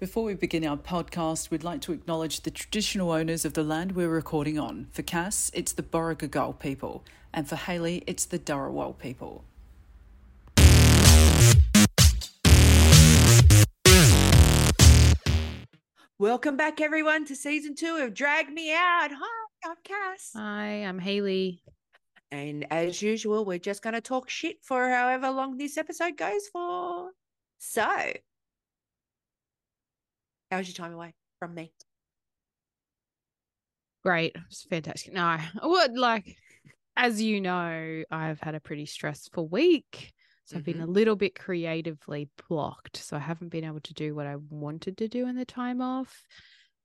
Before we begin our podcast, we'd like to acknowledge the traditional owners of the land we're recording on. For Cass, it's the Borrigagal people, and for Haley, it's the Dharawal people. Welcome back, everyone, to season two of Drag Me Out. Hi, I'm Cass. Hi, I'm Haley. And as usual, we're just going to talk shit for however long this episode goes for. So, how was your time away from me? Great. It's fantastic. No, I would like as you know, I've had a pretty stressful week. So I've been a little bit creatively blocked. So I haven't been able to do what I wanted to do in the time off.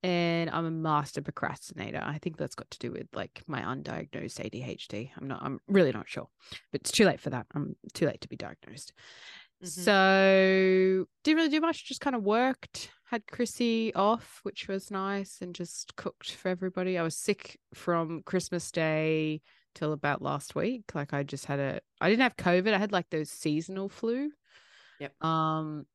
And I'm a master procrastinator. I think that's got to do with like my undiagnosed ADHD. I'm not, I'm really not sure, but it's too late for that. I'm too late to be diagnosed. Mhm. So didn't really do much, just kind of worked, had Chrissy off, which was nice, and just cooked for everybody. I was sick from Christmas Day till about last week. Like I just had a I didn't have COVID. I had like those seasonal flu. Yep. Um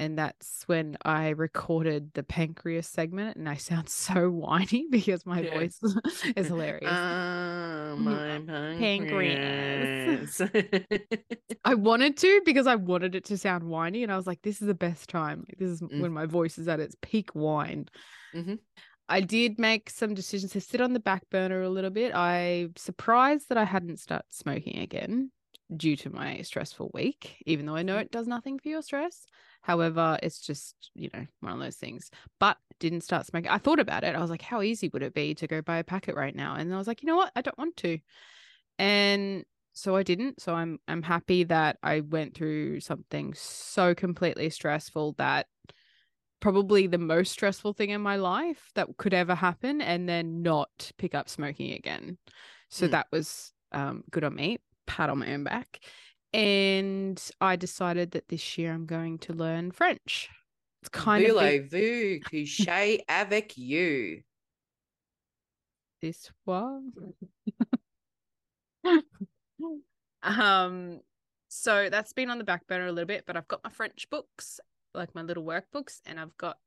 and that's when I recorded the pancreas segment and I sound so whiny because my Yeah. voice is hilarious. Oh, my Pancreas. pancreas. I wanted to because I wanted it to sound whiny, and I was like, "This is the best time. Like, this is Mm. when my voice is at its peak whine." Mhm. I did make some decisions to sit on the back burner a little bit. I'm surprised that I hadn't started smoking again due to my stressful week, even though I know Mhm. it does nothing for your stress. However, it's just, you know, one of those things. But didn't start smoking. I thought about it. I was like, how easy would it be to go buy a packet right now? And I was like, you know what? I don't want to. And so I didn't. So I'm I'm happy that I went through something so completely stressful that probably the most stressful thing in my life that could ever happen and then not pick up smoking again. So Mm. that was um good on me. Pat on my own back. And I decided that this year I'm going to learn French. It's kind of been- Voulez-vous coucher avec you? this one. um so that's been on the back burner a little bit but i've got my french books like my little workbooks and i've got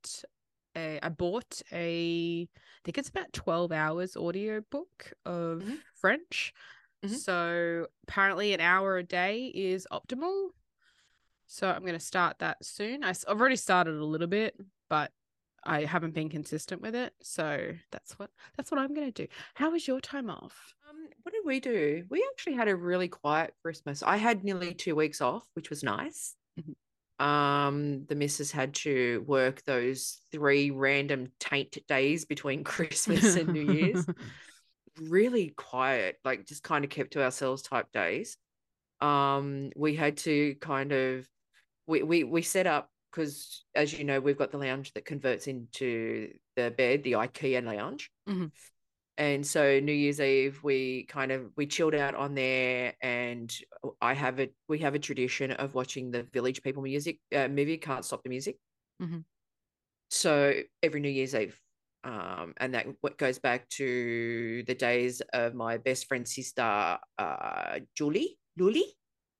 a i bought a i think it's about 12 hours audio book of Mhm. french Mhm. so apparently an hour a day is optimal so i'm going to start that soon I, have already started a little bit but i haven't been consistent with it so that's what that's what i'm going to do how was your time off Um, what did we do? We actually had a really quiet Christmas. I had nearly two weeks off, which was nice. Mhm. Um, the missus had to work those three random taint days between Christmas and New Year's. really quiet, like just kind of kept to ourselves type days. Um, we had to kind of we we we set up because as you know, we've got the lounge that converts into the bed, the IKEA lounge. Mhm. And so New Year's Eve, we kind of we chilled out on there, and I have a we have a tradition of watching the Village People music uh, movie. Can't stop the music. Mhm. So every New Year's Eve, um, and that goes back to the days of my best friend's sister, uh, Julie, Luli.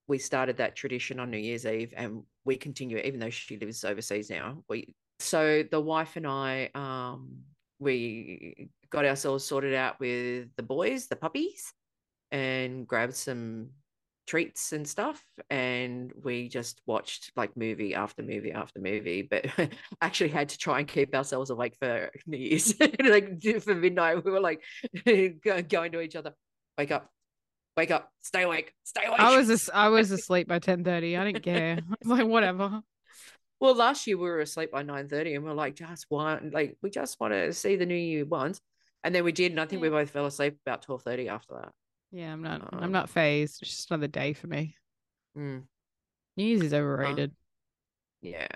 We started that tradition on New Year's Eve, and we continue even though she lives overseas now. We so the wife and I, um, we got ourselves sorted out with the boys, the puppies, and grabbed some treats and stuff and we just watched like movie after movie after movie but actually had to try and keep ourselves awake for new year's like for midnight we were like going to each other wake up wake up stay awake stay awake I was as- I was asleep by ten thirty. I didn't care. I was like, whatever. well last year we were asleep by 9 30 and we are like just want like we just want to see the new year once and then we did and i think we both fell asleep about 12 30 after that Yeah, I'm not. Um, I'm not phased. It's just another day for me. Mm. New Year's is overrated. Yeah.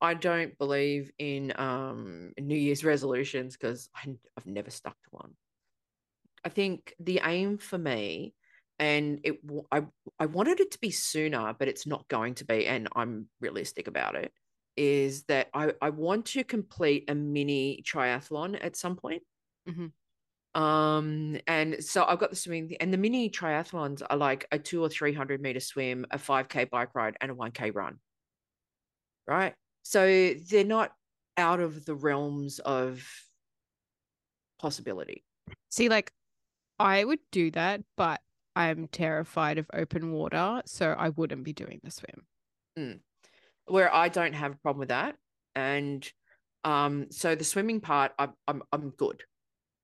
I don't believe in um New Year's resolutions because I've never stuck to one. I think the aim for me, and it I I wanted it to be sooner, but it's not going to be, and I'm realistic about it. Is that I I want to complete a mini triathlon at some point. Mhm. Um, and so I've got the swimming, and the mini triathlons are like a two or three hundred meter swim, a five k bike ride, and a one k run. Right. So they're not out of the realms of possibility. See, like I would do that, but I'm terrified of open water, so I wouldn't be doing the swim. Where I don't have a problem with that, and um, so the swimming part, I'm I'm I'm good.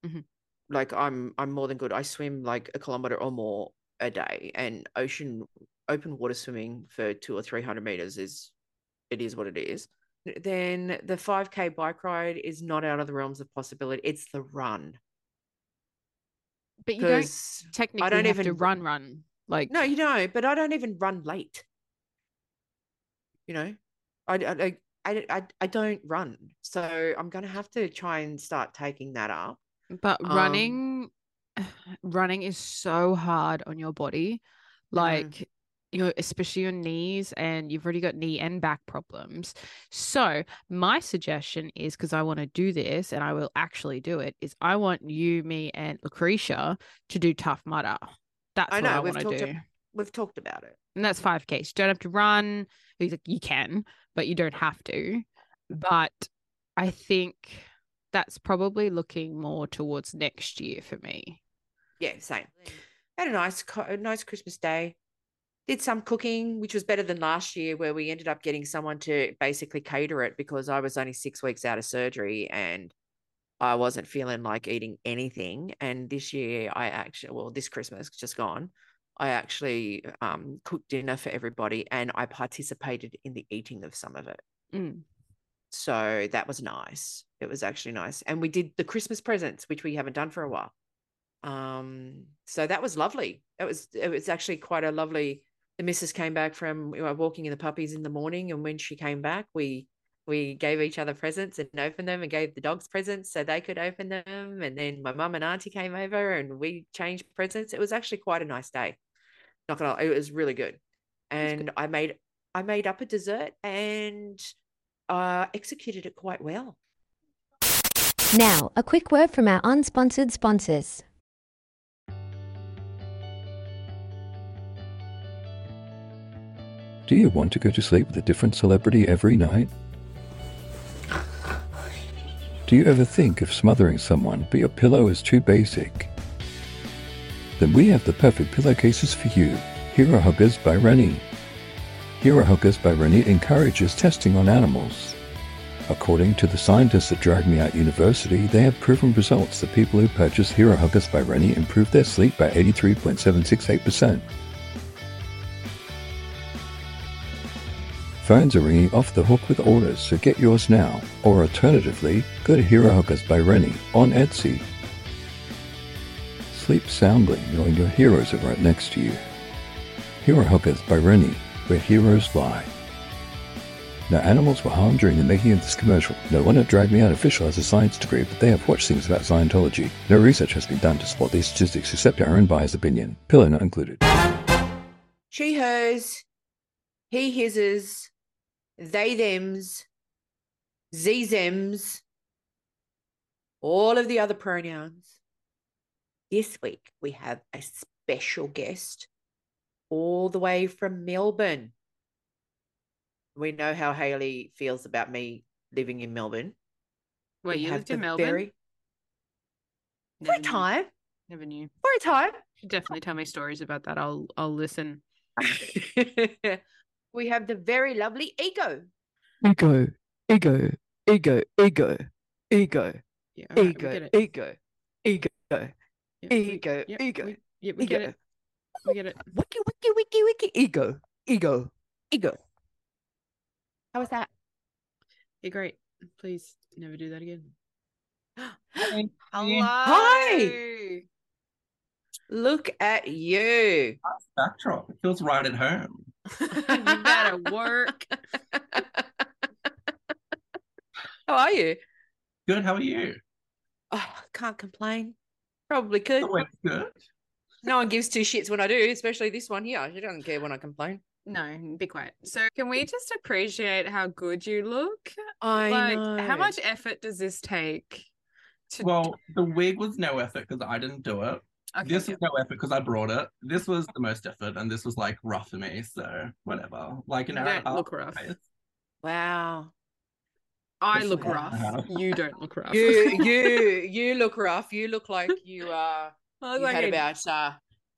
Mhm. Like I'm I'm more than good. I swim like a kilometer or more a day, and ocean open water swimming for two or three hundred meters is it is what it is. Then the five k bike ride is not out of the realms of possibility. It's the run But you don't technically don't have to run, run. Like no, you don't. But I don't even run late. You know, I I I- I, I, I don't run, so I'm gonna have to try and start taking that up. But Um, running, running is so hard on your body. Know. Like, your especially your knees, and you've already got knee and back problems. So, my suggestion is because I want to do this and I will actually do it, is I want you, me, and Lucretia to do Tough Mudder. That's I what I want to do. ab- We've talked about it. and that's 5k. You don't have to run. He's like, you can, but you don't have to. But I think that's probably looking more towards next year for me. Yeah, same. Had a nice a nice Christmas day. Did some cooking, which was better than last year, where we ended up getting someone to basically cater it because I was only six weeks out of surgery and I wasn't feeling like eating anything. And this year, I actually, well, this Christmas just gone, I actually um, cooked dinner for everybody and I participated in the eating of some of it. Mm. So that was nice. It was actually nice. And we did the Christmas presents, which we haven't done for a while. Um, so that was lovely. It was it was actually quite a lovely the missus came back from we were walking in the puppies in the morning and when she came back we we gave each other presents and opened them and gave the dogs presents so they could open them and then my mum and auntie came over and we changed presents it was actually quite a nice day not gonna lie, it was really good That's good. and i made i made up a dessert and uh executed it quite well Now, a quick word from our unsponsored sponsors. Do you want to go to sleep with a different celebrity every night? Do you ever think of smothering someone, but your pillow is too basic? Then we have the perfect pillowcases for you. Hero Huggers by Rennie. Hero Huggers by Rennie encourages testing on animals. According to the scientists at Drag Me Out University, they have proven results that people who purchase Hero Huggers by Rennie improve their sleep by 83.768%. Phones are ringing off the hook with orders, so get yours now. Or alternatively, go to Hero Hookers by Rennie on Etsy. Sleep soundly knowing your heroes are right next to you. Hero Hookers by Rennie, where heroes lie. No animals were harmed during the making of this commercial. No one at Drag Me Out official has a science degree, but they have watched things about Scientology. No research has been done to support these statistics except our own biased opinion. Pillow not included. she hers he hises they thems ze zems all of the other pronouns this week we have a special guest all the way from melbourne we know how haley feels about me living in melbourne Wait, We you lived in Melbourne? very- for a knew. time Never knew. for a time Should definitely tell me stories about that. I'll I'll listen. we have the very lovely ego ego, ego, ego, ego, ego, Yeah, all right, we ego, get it. ego, ego, Yeah, we- ego, yeah, ego, we- Yeah, we get it. We get it. wiki, wiki, wiki, wiki, ego, ego, ego. How was that You're great. Please never do that again. Hello. Hi. Look at you. backdrop. It feels right at home. you better work. How are you? Good. How are you? Oh, can't complain. Probably could. Always good. No one gives two shits when I do, especially this one here. She doesn't care when I complain. No, be quiet. So, can we just appreciate how good you look? I like, know. how much effort does this take? To Well, the wig was no effort because I didn't do it. okay, this yeah. was no effort because I brought it. This was the most effort, and this was like rough for me. So whatever. Like an You hour don't look rough. guys. Wow. I That's look rough. have. You don't look rough. You you you look rough. You look like you uh I was you like, had a- about uh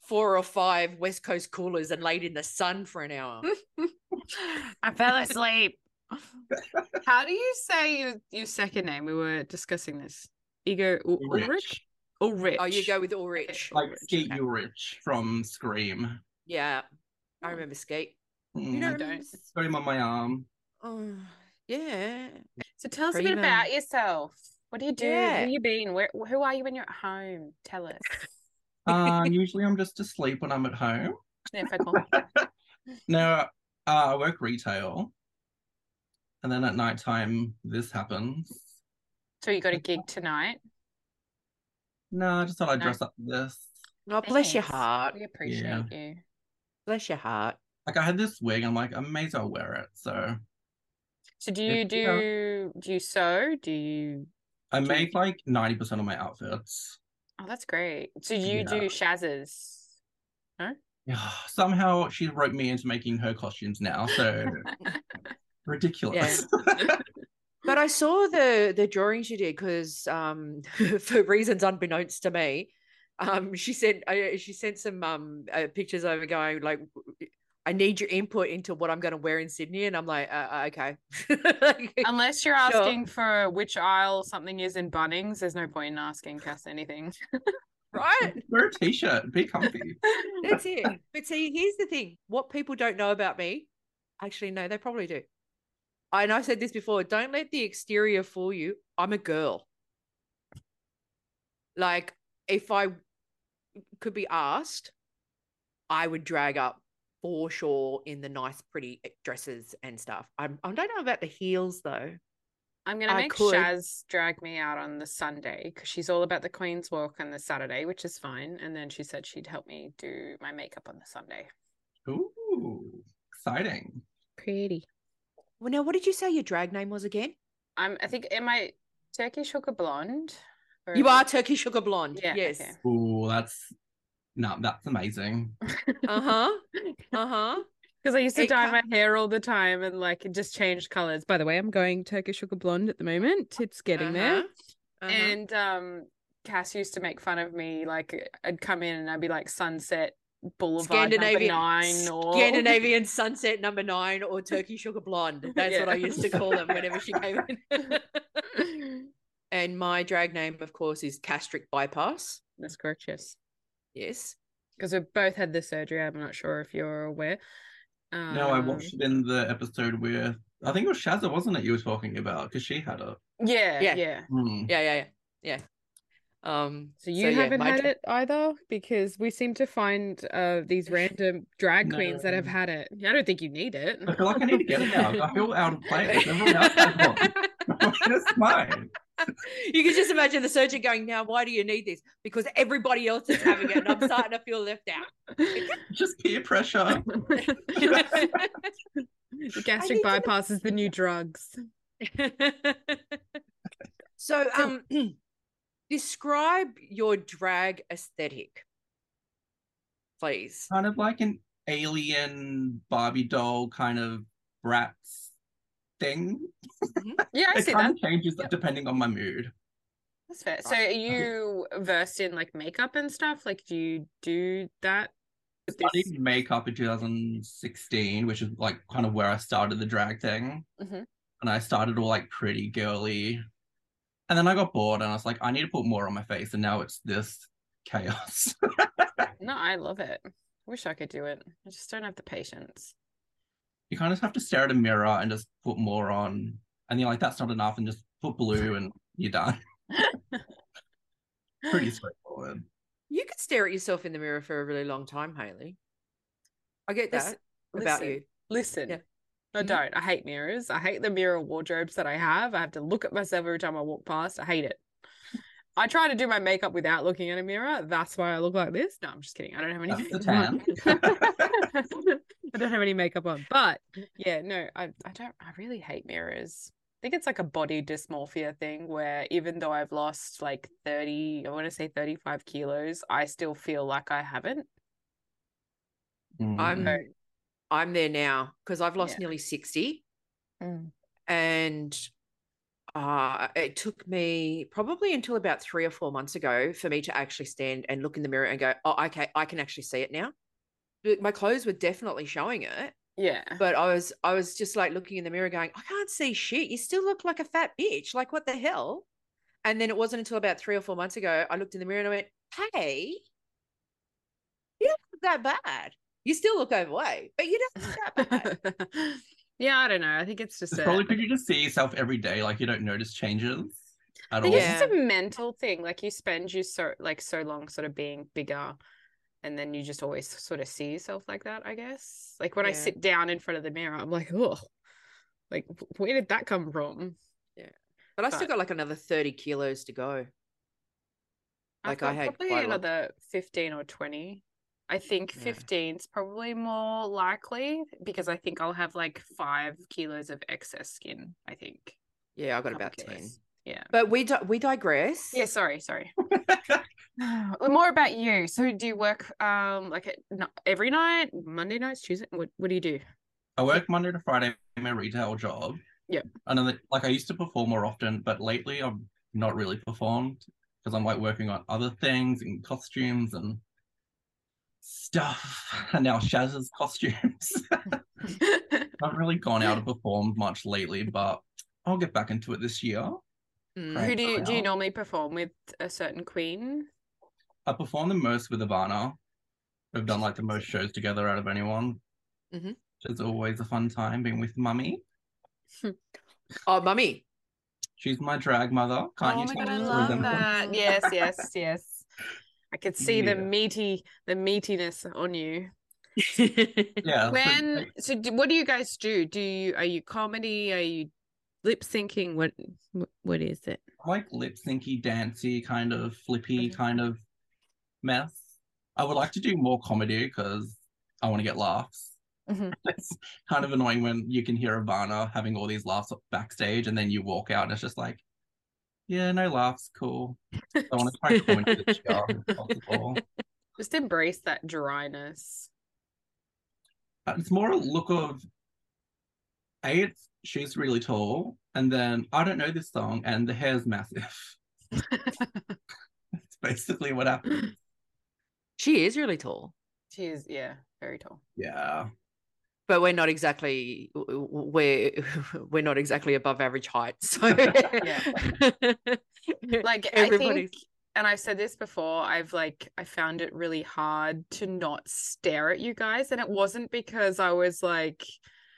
four or five West Coast coolers and laid in the sun for an hour. I fell asleep. How do you say your, your second name? We were discussing this. Ego U- Ulrich. Ulrich. Ulrich. Oh, you go with Ulrich. Okay. Like Ulrich, Skeet okay. Ulrich from Scream. Yeah, I remember Skeet. You Mm, don't don't. remember? Got him on my arm. Oh, yeah. So tell us a bit about yourself. What do you do? Yeah. Where you been? Where? Who are you when you're at home? Tell us. Uh, usually I'm just asleep when I'm at home. Yeah, Feckle. No, uh, I work retail. And then at nighttime, this happens. So you got a gig tonight. No, I just thought I'd No. dress up for this. Oh, bless your heart. We appreciate Yeah. you. Bless your heart. Like I had this wig, I'm like, I may as well wear it. So So do you yeah. do do you sew? Do you I Do you- make like 90% of my outfits. Oh, that's great. So you do Yeah. Shaz's. Yeah, somehow she roped me into making her costumes now. So ridiculous. But I saw the the drawings you did because um for reasons unbeknownst to me, um she sent uh, she sent some um uh, pictures over going like I need your input into what I'm going to wear in Sydney, and I'm like, uh, uh, okay. Like, Unless you're Sure. asking for which aisle something is in Bunnings, there's no point in asking Cass anything. right? Wear a t-shirt, be comfy. That's it. But see, here's the thing: what people don't know about me, actually, no, they probably do. I and I said this before. Don't let the exterior fool you. I'm a girl. Like, if I could be asked, I would drag up for sure in the nice, pretty dresses and stuff. I'm, I don't know about the heels though. I'm gonna I make could. Shaz drag me out on the Sunday because she's all about the Queen's Walk on the Saturday, which is fine. And then she said she'd help me do my makeup on the Sunday. Ooh, exciting. Pretty. Well, now, what did you say your drag name was again? I'm. I think am I Turkish hooker blonde? Or You are it- Turkey Sugar Blonde. Yeah, yes. okay. Ooh, that's no, that's amazing. Uh huh. Uh huh. Because I used to It dye co- my hair all the time and like it just changed colors. By the way, I'm going Turkish sugar blonde at the moment. It's getting there. Uh-huh. And um Cass used to make fun of me. Like I'd come in and I'd be like Sunset Boulevard Scandinavian number nine or Scandinavian Sunset Number Nine or Turkey Sugar Blonde. That's what I used to call them whenever she came in. and my drag name, of course, is Castric Bypass. That's correct, yes. Yes. Because we've both had the surgery. I'm not sure if you're aware. Um, No, I watched it in the episode where I think it was Shazza, wasn't it? You were talking about because she had it. Yeah, Yeah. yeah. Hmm. Yeah, yeah, yeah, yeah. Um. So you yeah, haven't my had dra- it either, because we seem to find uh these random drag queens that have had it. I don't think you need it. I feel like I need to get it now. I feel out of place. Everyone else has one. It's mine. You can just imagine the surgeon going, "Now, why do you need this? Because everybody else is having it, and I'm starting to feel left out." Just peer pressure. The gastric bypass is the new drugs. so, um, describe your drag aesthetic, please. Kind of like an alien Barbie doll kind of brats thing. Yeah, I it see kind that. of changes depending on my mood. That's fair. So are you versed in like makeup and stuff? Like do you do that? with I this- did makeup in 2016, which is like kind of where I started the drag thing. Mhm. And I started all like pretty girly. And then I got bored and I was like, I need to put more on my face. And now it's this chaos. No, I love it. Wish I could do it. I just don't have the patience. You kind of have to stare at a mirror and just put more on. And you're like, that's not enough. And just put blue and you're done. Pretty straightforward. You could stare at yourself in the mirror for a really long time, Haley. I get that Listen- about listen, you. Listen. Yeah. I Mhm. don't. I hate mirrors. I hate the mirror wardrobes that I have. I have to look at myself every time I walk past. I hate it. I try to do my makeup without looking at a mirror. That's why I look like this. No, I'm just kidding. I don't have any That's the makeup on. I don't have any makeup on. But yeah, no, I, I don't I really hate mirrors. I think it's like a body dysmorphia thing where even though I've lost like 30, I want to say 35 kilos, I still feel like I haven't. Mm. I'm I'm there now because I've lost Yeah. nearly 60 Mm. and uh, it took me probably until about three or four months ago for me to actually stand and look in the mirror and go, oh, okay, I can actually see it now. My clothes were definitely showing it, Yeah. but I was I was just like looking in the mirror going, I can't see shit. You still look like a fat bitch. Like what the hell? And then it wasn't until about three or four months ago I looked in the mirror and I went, hey, you don't look that bad. You still look overweight, but you don't look that bad. Yeah, I don't know. I think it's just It's a, probably because you just see yourself every day, like you don't notice changes I think all. it's just a mental thing. Like you spend you so like so long sort of being bigger, and then you just always sort of see yourself like that. I guess. Like when I sit down in front of the mirror, I'm like, oh, like where did that come from? Yeah, but I still got like another 30 kilos to go. I've Like, I had probably quite a lot. another fifteen or twenty. I think Yeah. 15's probably more likely because I think I'll have like five kilos of excess skin. I think. Yeah, I got Couple about 10. Yeah. But we di- we digress. Yeah, sorry, sorry. More about you. So, do you work um like every night, Monday nights, Tuesday? What What do you do? I work Monday to Friday in my retail job. Yep. And then, like, I used to perform more often, but lately I've not really performed because I'm like working on other things and costumes and stuff. And now Shaz's costumes. I've really gone out and performed much lately, but I'll get back into it this year. Mm. Who do you do you normally perform with a certain queen? I perform the most with Ivana. We've done like the most shows together out of anyone. Mhm. It's always a fun time being with Mummy. Oh, mummy. She's my drag mother. Can't oh you tell god, I love that. Yes, yes, yes. I could see the meaty the meatiness on you. Yeah. When so, do, what do you guys do? Do you are you comedy? Are you lip syncing? What what, is it? like lip syncy, dancey, kind of flippy kind of mess. I would like to do more comedy because I want to get laughs. Mhm. It's kind of annoying when you can hear Ivana having all these laughs backstage and then you walk out and it's just like, yeah, no laughs, cool. I want to try comedy this year if possible. Just embrace that dryness. Uh, It's more a look of A, it's she's really tall, and then I don't know this song, and the hair's massive. That's basically what happened. She is really tall, She is, yeah, very tall. Yeah. But we're not exactly we're we're not exactly above average height. So Like I Everybody's- think, and I've said this before, I've like I found it really hard to not stare at you guys, and it wasn't because I was like,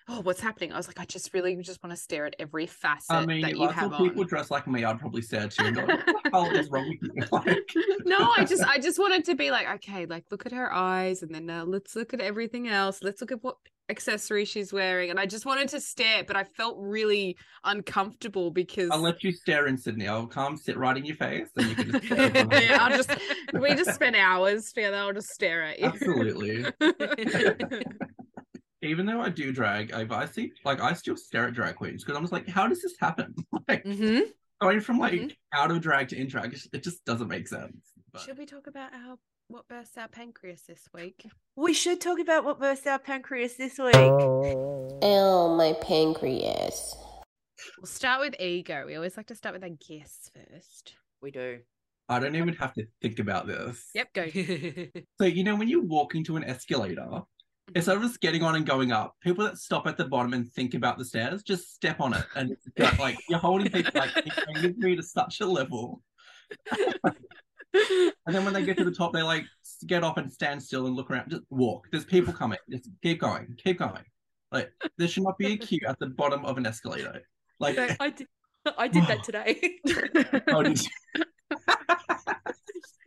oh, what's happening? I was like, I just really just want to stare at every facet I mean, that you I have saw people on. dressed like me, I'd probably stare too. and go, what the hell is wrong with you? Like, no, I just I just wanted to be like, okay, like look at her eyes, and then uh, let's look at everything else. Let's look at what accessory she's wearing, and I just wanted to stare, but I felt really uncomfortable because I'll let you stare in Sydney. I'll come sit right in your face, and you can just stare. in front of me. yeah, I'll just we just spend hours together. I'll just stare at you. Absolutely. Even though I do drag, I, I see like I still stare at drag queens because I'm just like, how does this happen? Like Mhm. going from like Mhm. out of drag to in drag, it just, it just doesn't make sense. But Should we talk about our what bursts our pancreas this week? We should talk about what burst our pancreas this week. Oh, my pancreas. We'll start with ego. We always like to start with our guests first. We do. I don't even have to think about this. Yep, go. So you know when you walk into an escalator, instead of mm-hmm. just getting on and going up, people that stop at the bottom and think about the stairs, just step on it, and it's like you're holding people like it me to such a level. And then when they get to the top, they like get off and stand still and look around. Just walk. There's people coming. Just keep going. Keep going. Like there should not be a queue at the bottom of an escalator. Like I did. I did that today. oh, did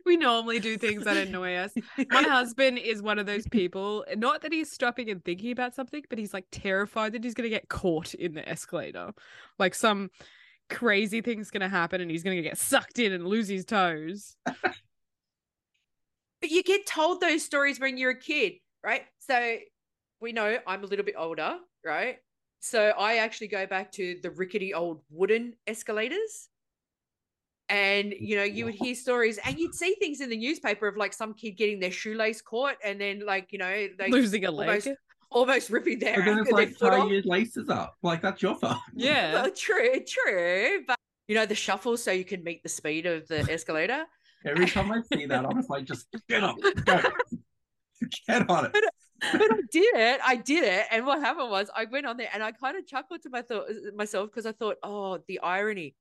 we normally do things that annoy us. My husband is one of those people, not that he's stopping and thinking about something, but he's like terrified that he's going to get caught in the escalator. Like some crazy thing's going to happen and he's going to get sucked in and lose his toes. But you get told those stories when you're a kid, right? So we know I'm a little bit older, right? So I actually go back to the rickety old wooden escalators. And you know, you would hear stories and you'd see things in the newspaper of like some kid getting their shoelace caught and then like, you know, they Losing a leg. Almost ripping their, But then it's like tie your laces up. Like that's your fault. Yeah. Well, true, true. But you know, the shuffle so you can meet the speed of the escalator. Every time I see that, I'm just like, just get up, go, get on it. but I did it. I did it. And what happened was I went on there and I kind of chuckled to my thought myself because I thought, oh, the irony.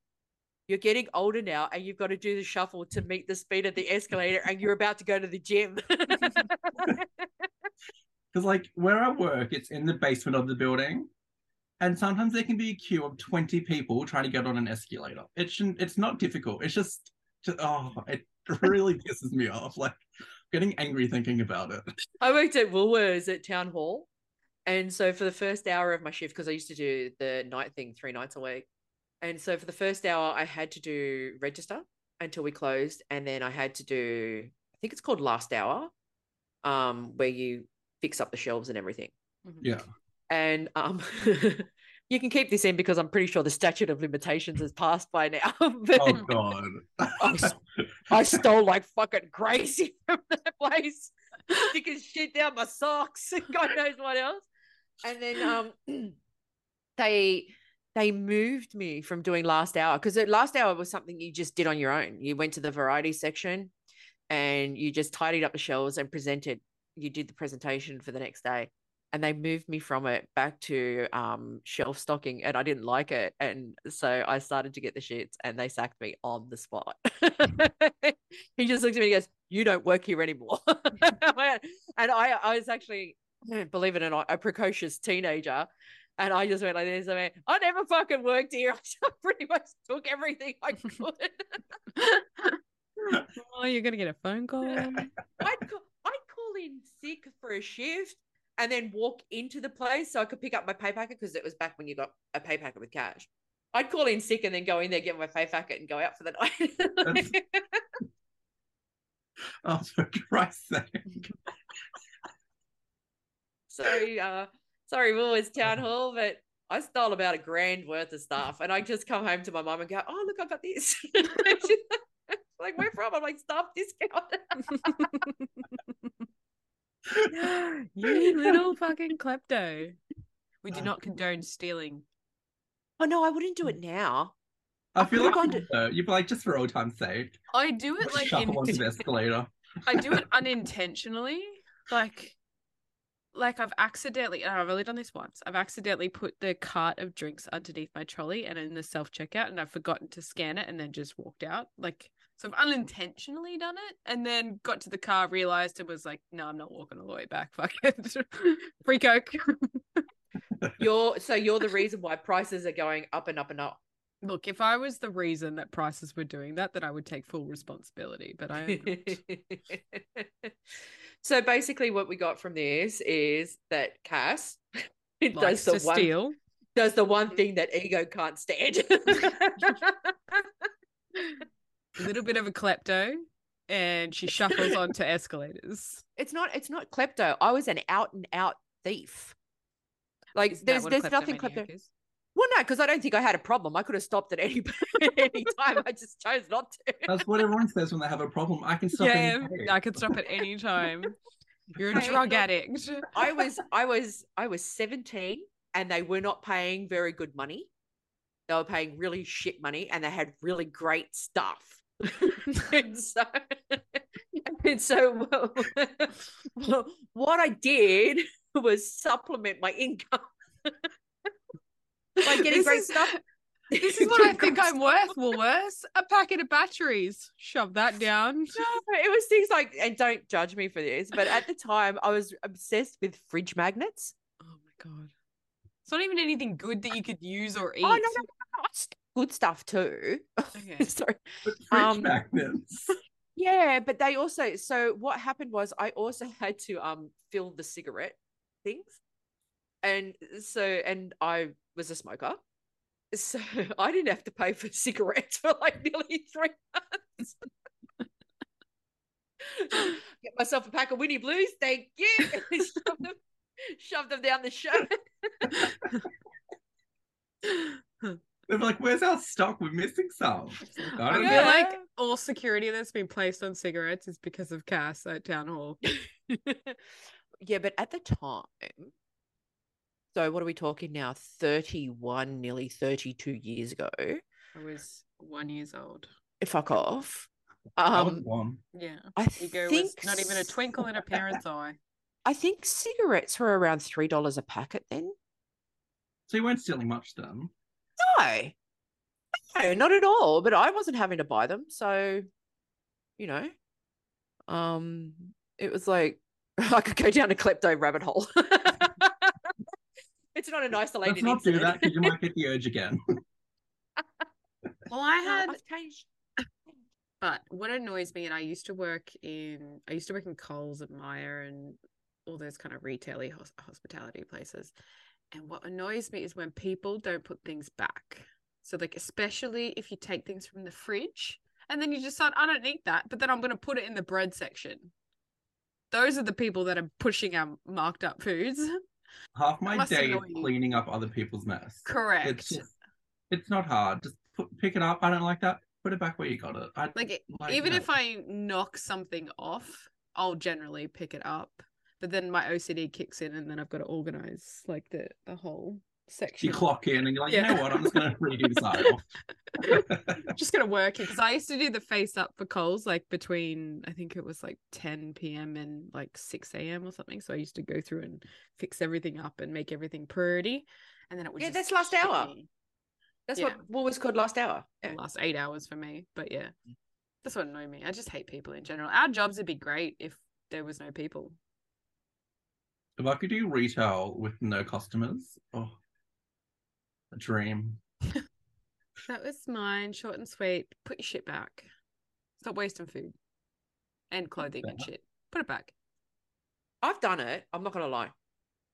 You're getting older now and you've got to do the shuffle to meet the speed of the escalator and you're about to go to the gym. Because like where I work, it's in the basement of the building, and sometimes there can be a queue of twenty people trying to get on an escalator. It shouldn't. It's not difficult. It's just, just oh, it really pisses me off. Like getting angry thinking about it. I worked at Woolworths at Town Hall. And so for the first hour of my shift, because I used to do the night thing three nights a week. And so for the first hour, I had to do register until we closed. And then I had to do, I think it's called last hour, um, where you fix up the shelves and everything. Yeah. And um you can keep this in because I'm pretty sure the statute of limitations has passed by now. But Oh god. I, s- I stole like fucking crazy from that place, sticking shit down my socks and God knows what else. And then um, they they moved me from doing last hour because last hour was something you just did on your own. You went to the variety section and you just tidied up the shelves and presented. You did the presentation for the next day. And they moved me from it back to um, shelf stocking, and I didn't like it. And so I started to get the shits, and they sacked me on the spot. he just looked at me and goes, You don't work here anymore. and I, I was actually, believe it or not, a precocious teenager. And I just went like this. I mean, I never fucking worked here. I pretty much took everything I could. oh, you're gonna get a phone call, I'd call in sick for a shift and then walk into the place so I could pick up my pay packet because it was back when you got a pay packet with cash. I'd call in sick and then go in there, get my pay packet, and go out for the night. Oh, for Christ's sake. sorry, uh, sorry, Woolworths Town Hall, but I stole about a grand worth of stuff, and I just come home to my mum and go, "Oh, look, I've got this." Like, "Where from?" I'm like, "Staff discount." you little fucking klepto. We do not condone stealing. oh no, I wouldn't do it now. I feel like gone you would, you'd be like, just for old time's sake, I do it like shuffle in- onto the escalator. I do it unintentionally. Like like I've accidentally and I've only done this once. I've accidentally put the cart of drinks underneath my trolley and in the self checkout and I've forgotten to scan it and then just walked out. Like so I've unintentionally done it and then got to the car, realized it was like, no, I'm not walking all the way back. Fuck it. Free Coke. You're so you're the reason why prices are going up and up and up. Look, if I was the reason that prices were doing that, then I would take full responsibility. But I so basically, what we got from this is that Cass does the one steal. does the one thing that ego can't stand. A little bit of a klepto, and she shuffles onto escalators. it's not it's not klepto. I was an out and out thief. Like Isn't there's there's nothing klepto. is? Well, no, because I don't think I had a problem. I could have stopped at any any time. I just chose not to. That's what everyone says when they have a problem. I can stop Yeah, any. I could stop at any time. You're a drug look, addict. I was I was I was 17 and they were not paying very good money. They were paying really shit money and they had really great stuff. and so and so what I did was supplement my income by getting This great is- stuff. This is what I think I'm worth, Woolworths. A packet of batteries. Shove that down. No, it was things like, and don't judge me for this, but at the time I was obsessed with fridge magnets. Oh my god. It's not even anything good that you could use or eat. Oh no, no, no, good stuff too. Okay. Sorry. Um, magnets. Yeah, but they also so what happened was I also had to um fill the cigarette things. And so and I was a smoker. So I didn't have to pay for cigarettes for like nearly three months. Get myself a pack of Winnie Blues, thank you. shove, them, shove them down the shirt. They're like, where's our stock? We're missing some. Like, I I don't feel know. Yeah. like all security that's been placed on cigarettes is because of Cass at town hall. yeah, but at the time, So what are we talking now? 31, nearly 32 years ago. I was one years old. Fuck off. I was Um, one. Yeah. I Ego was think not even a twinkle in a parent's eye. I think cigarettes were around three dollars a packet then. So you weren't stealing much then. No, no, not at all. But I wasn't having to buy them, so you know, um, it was like I could go down a klepto rabbit hole. it's not an isolated Let's not do that because you might get the urge again. Well, I had I've changed. But what annoys me, and I used to work in, I used to work in Coles at Myer and all those kind of retail hos- hospitality places. And what annoys me is when people don't put things back. So, like, especially if you take things from the fridge and then you decide, I don't need that, but then I'm going to put it in the bread section. Those are the people that are pushing our marked up foods. Half my day is cleaning up other people's mess. Correct. It's just, it's not hard. Just put, pick it up. I don't like that. Put it back where you got it. I, like it- like, even no. if I knock something off, I'll generally pick it up. But then my OCD kicks in, and then I've got to organize like the the whole section. you clock in and you're like, Yeah. you know what? I'm just going to redo this aisle. Just gonna work it because I used to do the face up for Coles like between I think it was like 10 p.m. and like 6 a.m. or something. So I used to go through and fix everything up and make everything pretty, and then it would Yeah, just that's last hit hour. me. That's Yeah. what what was called last hour. Yeah. last eight hours for me. But yeah, mm. that's what annoyed me. I just hate people in general. Our jobs would be great if there was no people. If I could do retail with no customers, oh, a dream. That was mine, short and sweet. Put your shit back. Stop wasting food and clothing and shit. Put it back. I've done it. I'm not gonna lie.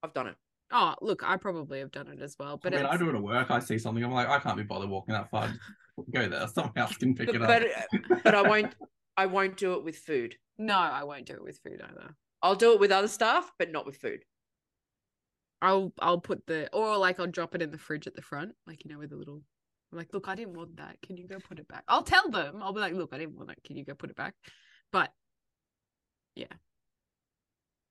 I've done it. Oh, look, I probably have done it as well. But I mean, I do it at work. I see something. I'm like, I can't be bothered walking that far. Just go there. Someone else can pick But it but, up. but uh, I won't I won't do it with food. no, I won't do it with food either. I'll do it with other stuff, but not with food. I'll I'll put the or like I'll drop it in the fridge at the front, like you know, with a little I'm like, look, I didn't want that. Can you go put it back? I'll tell them. I'll be like, look, I didn't want that. Can you go put it back? But yeah.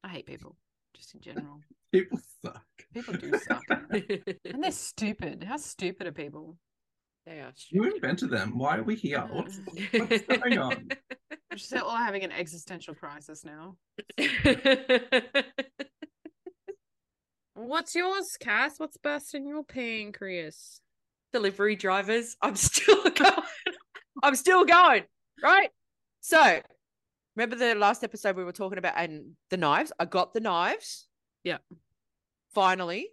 I hate people, just in general. People suck. People do suck. and they're stupid. How stupid are people? They are You invented them. Why are we here? What's, Mm. what's going on? We're just all having an existential crisis now. What's yours, Cass? What's bursting your pancreas? Delivery drivers. I'm still going. I'm still going. Right. So remember the last episode we were talking about and the knives? I got the knives. Yeah. Finally.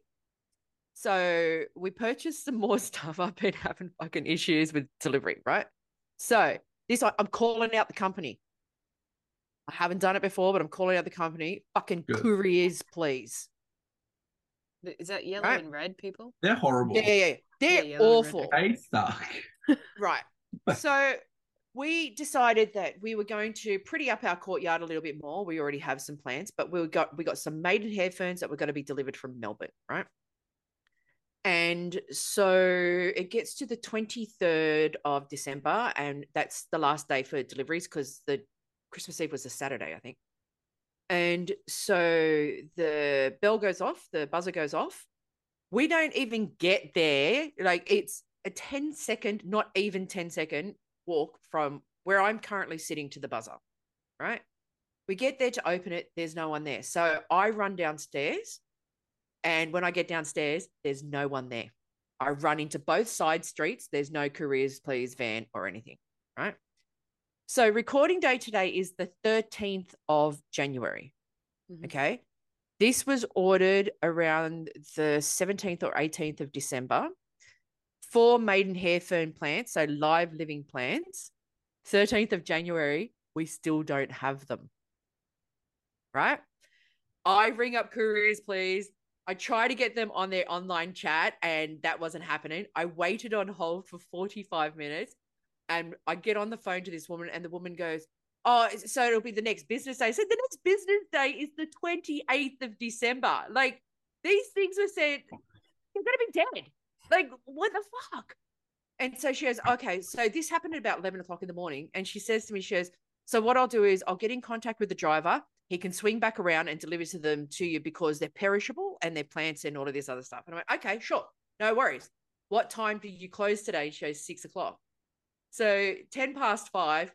So we purchased some more stuff. I've been having fucking issues with delivery, right? So this I'm calling out the company. I haven't done it before, but I'm calling out the company. Fucking Good. couriers, please. Is that yellow Right. and red people? They're horrible. Yeah, yeah, yeah. They're Yeah, yellow and red, awful. They suck. Right. So we decided that we were going to pretty up our courtyard a little bit more. We already have some plants, but we got we got some maiden hair ferns that were going to be delivered from Melbourne, right? And so it gets to the 23rd of December, and that's the last day for deliveries because the Christmas Eve was a Saturday, I think. And so the bell goes off, the buzzer goes off. We don't even get there. Like it's a 10 second, not even 10 second walk from where I'm currently sitting to the buzzer, right? We get there to open it, there's no one there. So I run downstairs, and when I get downstairs, there's no one there. I run into both side streets, there's no couriers, please van or anything, right? So recording day today is the 13th of January. Mhm. Okay. This was ordered around the 17th or 18th of December. Four maiden hair fern plants, so live living plants. 13th of January, we still don't have them. Right? I ring up couriers, please. I tried to get them on their online chat, and that wasn't happening. I waited on hold for 45 minutes and I get on the phone to this woman, and the woman goes, Oh, so it'll be the next business day. Said, The next business day is the 28th of December. Like, these things were said, You're going to be dead. Like, what the fuck? And so she goes, Okay, so this happened at about 11 o'clock in the morning. And she says to me, She goes, So what I'll do is I'll get in contact with the driver. He can swing back around and deliver to them to you because they're perishable and they're plants and all of this other stuff. And I went, okay, sure, no worries. What time do you close today? She goes, six o'clock. So 10 past five,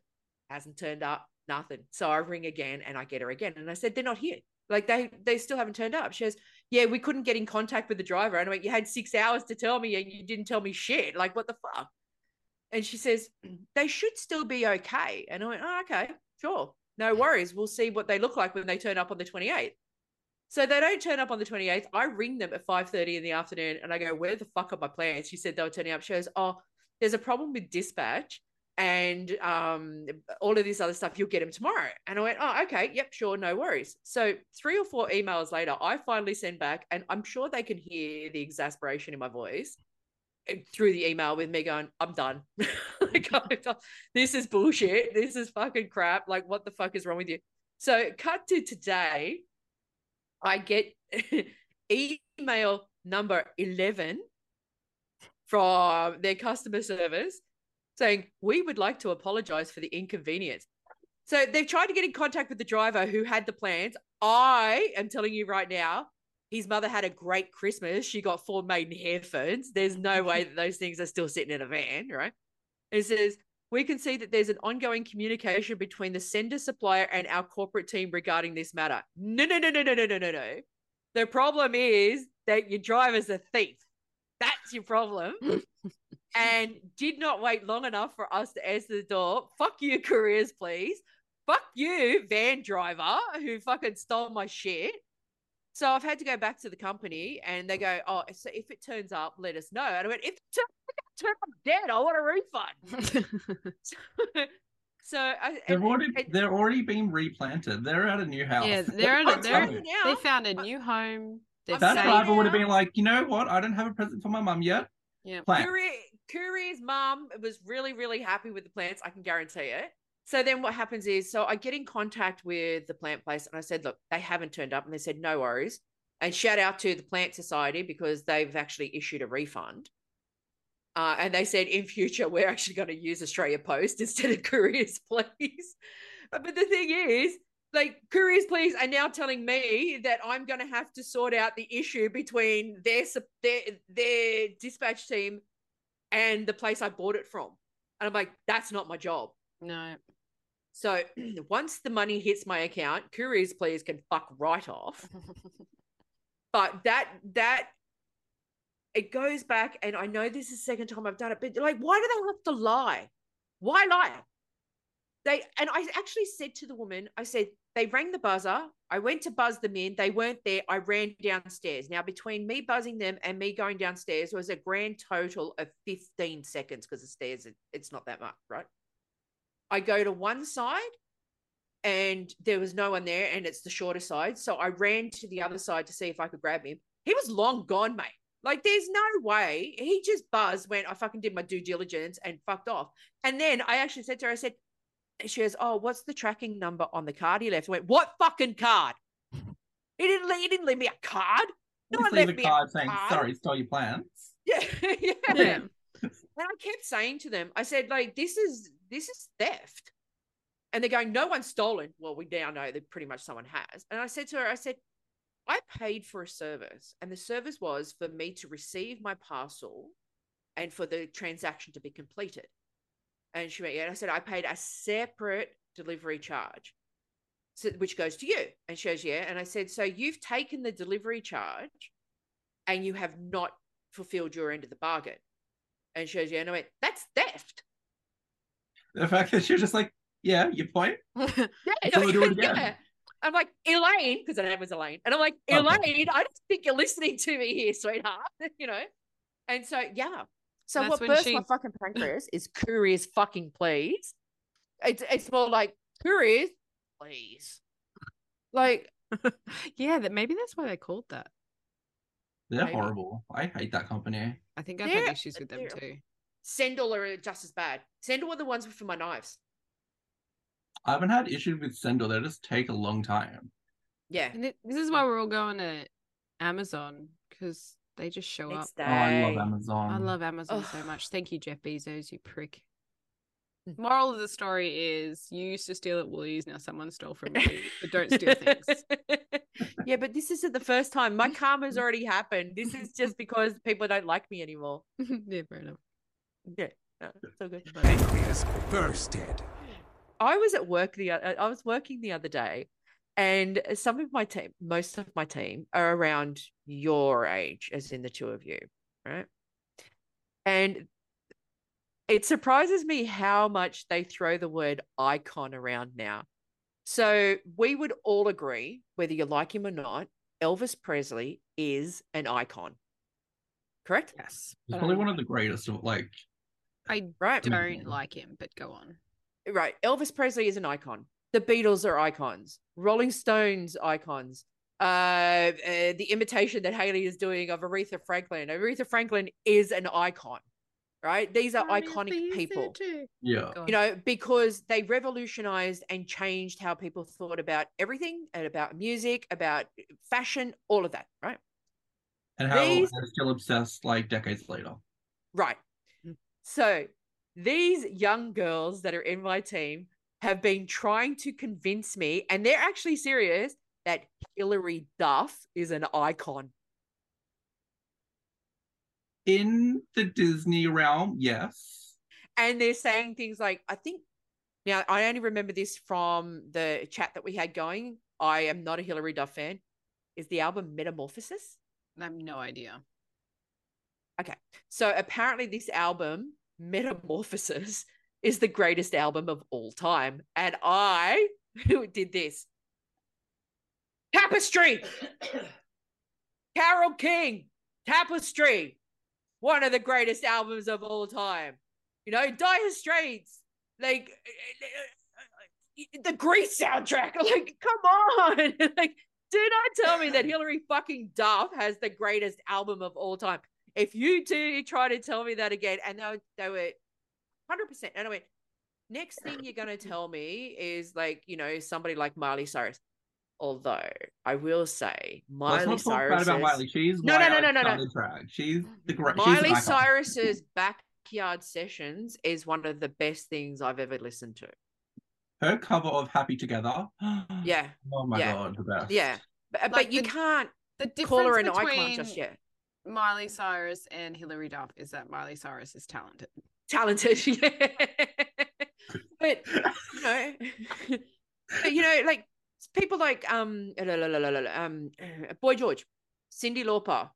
hasn't turned up, nothing. So I ring again and I get her again. And I said, they're not here. Like they they still haven't turned up. She goes, Yeah, we couldn't get in contact with the driver. And I went, You had six hours to tell me and you didn't tell me shit. Like, what the fuck? And she says, They should still be okay. And I went, Oh, okay, sure. No worries. We'll see what they look like when they turn up on the 28th. So they don't turn up on the 28th. I ring them at 5:30 in the afternoon and I go, Where the fuck are my plans? She said they were turning up. She goes, Oh, there's a problem with dispatch and um, all of this other stuff. You'll get them tomorrow. And I went, Oh, okay. Yep, sure. No worries. So three or four emails later, I finally send back, and I'm sure they can hear the exasperation in my voice through the email with me going, I'm done. like, I'm done. This is bullshit. This is fucking crap. Like, what the fuck is wrong with you? So, cut to today, I get email number 11 from their customer service saying, We would like to apologize for the inconvenience. So they've tried to get in contact with the driver who had the plans. I am telling you right now, his mother had a great Christmas. She got four maidenhair ferns. There's no way that those things are still sitting in a van, right? It says, we can see that there's an ongoing communication between the sender supplier and our corporate team regarding this matter. No, no, no, no, no, no, no, no, no. The problem is that your driver's a thief. That's your problem. and did not wait long enough for us to answer the door. Fuck you, couriers, please. Fuck you, van driver who fucking stole my shit. So I've had to go back to the company and they go, Oh, so if it turns up, let us know. And I went, If it turns up dead, I want a refund. so I, They've and- already and- they're already been replanted. They're at a new house. Yeah, they're What in, they're fuck? now, they found a new home. They're That saying driver would have been like, you know what? I don't have a present for my mum yet. Yeah. Plant. Courier, Courier's mom was really, really happy with the plants. I can guarantee it. So then what happens is, so I get in contact with the plant place and I said, look, they haven't turned up. And they said, no worries. And shout out to the Plant Society because they've actually issued a refund. Uh, and they said, in future, we're actually going to use Australia Post instead of Couriers, please. But the thing is, like couriers please are now telling me that i'm going to have to sort out the issue between their their their dispatch team and the place i bought it from and i'm like that's not my job No. So once the money hits my account couriers please can fuck right off. But that that it goes back and i know this is the second time i've done it but like why do they have to lie? Why lie? They and i actually said to the woman i said they rang the buzzer. I went to buzz them in. They weren't there. I ran downstairs. Now between me buzzing them and me going downstairs was a grand total of 15 seconds because the stairs it's not that much right i go to one side and there was no one there and it's the shorter side. So i ran to the other side to see if i could grab him. He was long gone mate. Like there's no way. He just buzzed when i fucking did my due diligence and fucked off. And then i actually said to her i said she goes oh what's the tracking number on the card? He left. I went what fucking card? He didn't leave, he didn't leave me a card. No one left a me a card saying, card. sorry, stole your plants. yeah yeah. Yeah. and I kept saying to them, I said, like, this is this is theft. And they're going, no one's stolen. Well, we now know that pretty much someone has. And I said to her, I said, I paid for a service, and the service was for me to receive my parcel and for the transaction to be completed. And she went, Yeah. And I said, I paid a separate delivery charge, so, which goes to you. And she goes, Yeah. And I said, So you've taken the delivery charge and you have not fulfilled your end of the bargain. And she goes, Yeah. And I went, That's theft. The fact that you're just like, yeah, your point. Yeah. So we'll do it again. yeah. I'm like, Elaine, because her name was Elaine. And I'm like, oh, Okay. Elaine, I don't think you're listening to me here, sweetheart. you know? And so, yeah. So That's what when burst she- my fucking pancreas is couriers fucking please. It's it's more like couriers, please. Like, yeah, that maybe that's why they called that. They're Maybe. horrible. I hate that company. I think I've They're- had issues with them too. Sendle are just as bad. Sendle are the ones for my knives. I haven't had issues with Sendle. They just take a long time. Yeah. And this is why we're all going to Amazon because they just show Next up. Oh, I love. Amazon. I love Amazon so much. Thank you, Jeff Bezos, you prick. Hmm. Moral of the story is you used to steal at Woolies, now someone stole from you. But don't steal things. yeah, but this isn't the first time. My karma's already happened. This is just because people don't like me anymore. yeah, fair enough. Yeah, no, it's all good. Pancreas bursted. I was at work the o- I was working the other day, and some of my team, most of my team, are around your age, as in the two of you, right? And it surprises me how much they throw the word icon around now. So we would all agree, whether you like him or not, Elvis Presley is an icon. Correct? Yes. He's probably one of the greatest of like I Right. don't like him, but go on. right. Elvis Presley is an icon. The Beatles are icons. Rolling Stones icons. Uh, uh, the imitation that Haley is doing of Aretha Franklin. Aretha Franklin is an icon, right? These are iconic people. yeah. You know, because they revolutionized and changed how people thought about everything and about music, about fashion, all of that, right? And how These- they're still obsessed like decades later. Right. So these young girls that are in my team have been trying to convince me, and they're actually serious, that Hilary Duff is an icon. In the Disney realm, yes. And they're saying things like, I think now I only remember this from the chat that we had going. I am not a Hilary Duff fan. Is the album Metamorphosis? I have no idea. Okay. So apparently this album, Metamorphosis, is the greatest album of all time. And I who did this. Tapestry. Carole King. Tapestry. One of the greatest albums of all time. You know, Dire Straits. Like eh, eh, eh, the Grease soundtrack. Like, come on. like, do not tell me that Hilary fucking Duff has the greatest album of all time. If you do try to tell me that again, and they were, they were 100%. And I went, next thing you're going to tell me is like, you know, somebody like Miley Cyrus. Although I will say, Miley Let's not talk bad Cyrus. about Miley. She's No, why no, no, I no, no, no. started Drag. She's the great. she's an Miley icon. Cyrus's backyard sessions is one of the best things I've ever listened to. Her cover of Happy Together. Yeah, Oh my Yeah. god, the best. yeah, but, but Like you the- can't The call her an difference icon between just yet. Miley Cyrus and Hilary Duff is that Miley Cyrus is talented. talented. Yeah. but you know, but, you know, like people like um um Boy George, Cyndi Lauper,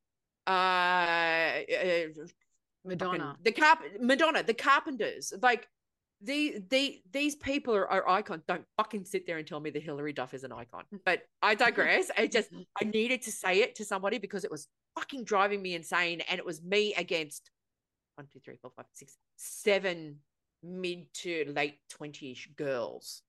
uh, uh Madonna. the carp Madonna, the Carpenters, like. The, the these people are, are icons. Don't fucking sit there and tell me that Hilary Duff is an icon. But I digress. I just I needed to say it to somebody because it was fucking driving me insane, and it was me against one, two, three, four, five, six, seven mid to late twenty-ish girls,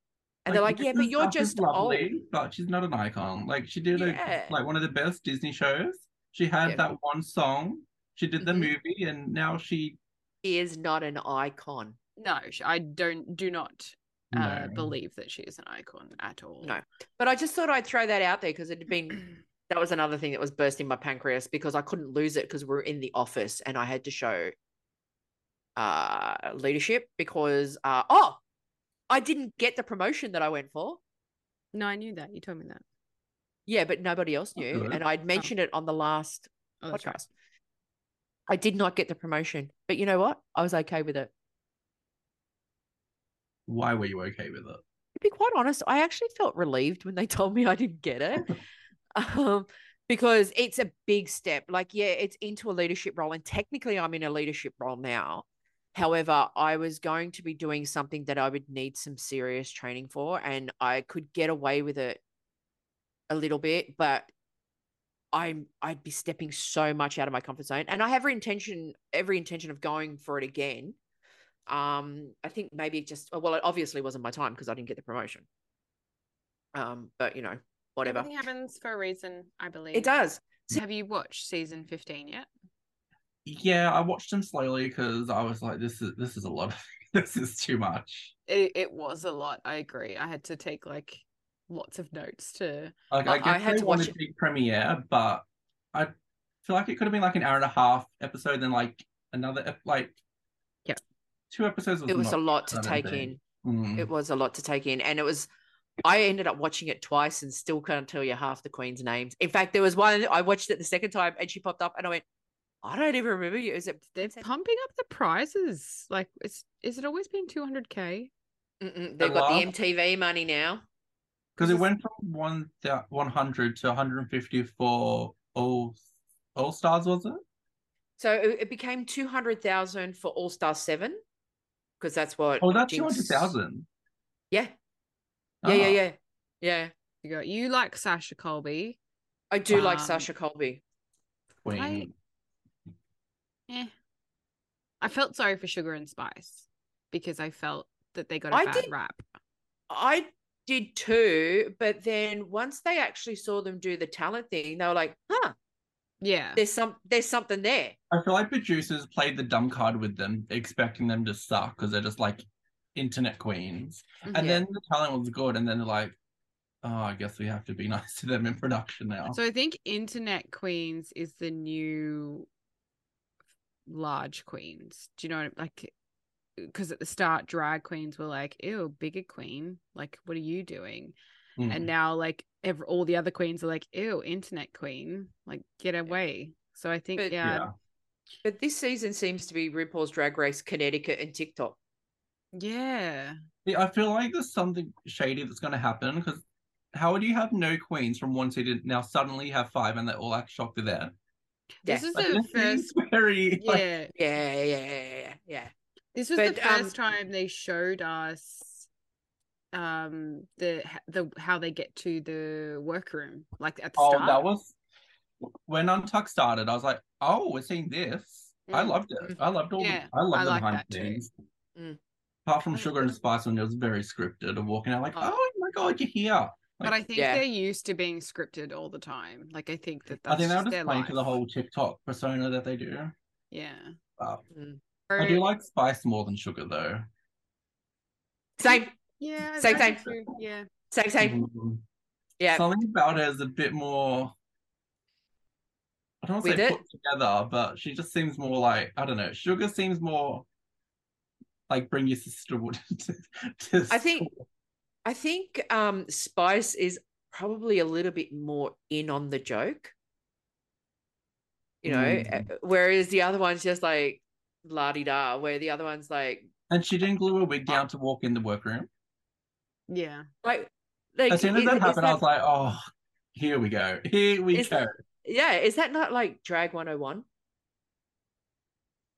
and they're like, "Yeah, but you're Duff is just old." lovely, But she's not an icon. Like she did Yeah. a like one of the best Disney shows. She had Yeah. that one song. She did the Mhm. movie, and now she Is not an icon. No, I don't do not uh, No. believe that she is an icon at all. No. But I just thought I'd throw that out there because it had been that was another thing that was bursting my pancreas because I couldn't lose it because we are in the office and I had to show uh leadership because uh oh I didn't get the promotion that I went for. No, I knew that. You told me that. Yeah, but nobody else That's knew. good. And I'd mentioned it on the last Oh, that's right. podcast. I did not get the promotion. But you know what? I was okay with it. why were you okay with it? to be quite honest, I actually felt relieved when they told me I didn't get it. um, because it's a big step. Like, yeah, it's into a leadership role. And technically, I'm in a leadership role now. However, I was going to be doing something that I would need some serious training for, and I could get away with it a little bit, but I'm I'd be stepping so much out of my comfort zone. And I have every intention, every intention of going for it again. Um, I think maybe just well, it obviously wasn't my time because I didn't get the promotion. Um, but you know, whatever. Everything happens for a reason, I believe. It does. Have you watched season 15 yet? Yeah, I watched them slowly because I was like, this is this is a lot. this is too much. It, it was a lot. I agree. I had to take like lots of notes to. Like I- I, I had they to watch wanted it. big premiere, but I feel like it could have been like an hour and a half episode, then like another ep- like Yeah. two episodes was it was not a lot to take in. Mm. It was a lot to take in, and it was. I ended up watching it twice and still can't tell you half the queen's names. In fact, there was one I watched it the second time, and she popped up, and I went, "I don't even remember you." Is it? They're pumping up the prizes? Like, it's is it always been two hundred k? Mm-mm, they've got the MTV money now. Because it went from one thou- 100 to 150 for all all stars, was it? So it, it became two hundred thousand for All Star Seven, because that's what. Oh, that's Jinkx- 200,000. Yeah, yeah, yeah, Ah. yeah, yeah. You go. You like Sasha Colby? I do like Um, Sasha Colby. Queen. Eh. I felt sorry for Sugar and Spice because I felt that they got a I bad did- rap. I did too, but then once they actually saw them do the talent thing, they were like, "Huh, Yeah. there's some, there's something there." I feel like producers played the dumb card with them, expecting them to suck because they're just like internet queens. And Yeah. then the talent was good, and then they're like, oh, I guess we have to be nice to them in production now. So I think Internet Queens is the new large queens. Do you know what like because at the start drag queens were like, ew, bigger queen. Like, what are you doing? Mm. And now like every, all the other queens are like, ew, internet queen. Like, get away. So I think But- yeah, yeah. But this season seems to be RuPaul's Drag Race Connecticut and TikTok. Yeah. Yeah, I feel like there's something shady that's going to happen because how would you have no queens from one season now suddenly have five and they're all like shocked they're there? This Yeah. is Like, the first very like, yeah. Yeah, yeah, yeah, yeah, yeah. This was But, the um, first time they showed us um the the how they get to the workroom like at the oh, start. that was when Untuck started. I was like, oh, we're seeing this. I Mm. loved it. I loved all. Yeah, the, I loved I the like behind that the too. Mm. Apart from Sugar and Spice, when it was very scripted and walking out like, Oh. oh, my god, you're here. but I think Yeah. they're used to being scripted all the time. Like I think that I think they were just just playing to the whole TikTok persona that they do. Yeah. But Mm. I do like Spice more than Sugar though. Same, yeah. Same, I same. do Yeah. same, same. Mm. Yeah, Something about her is a bit more. I don't want to say put together, but she just seems more like I don't know. Sugar seems more like bring your sister to. to I think I think um Spice is probably a little bit more in on the joke. You know, Mm. uh, whereas the other one's just like la di da, where the other one's like And she didn't glue a wig down to walk in the workroom. Yeah. like like As soon as is- that is happened, I was like, oh, here we go. Here we go. that- yeah, is that not like drag 101?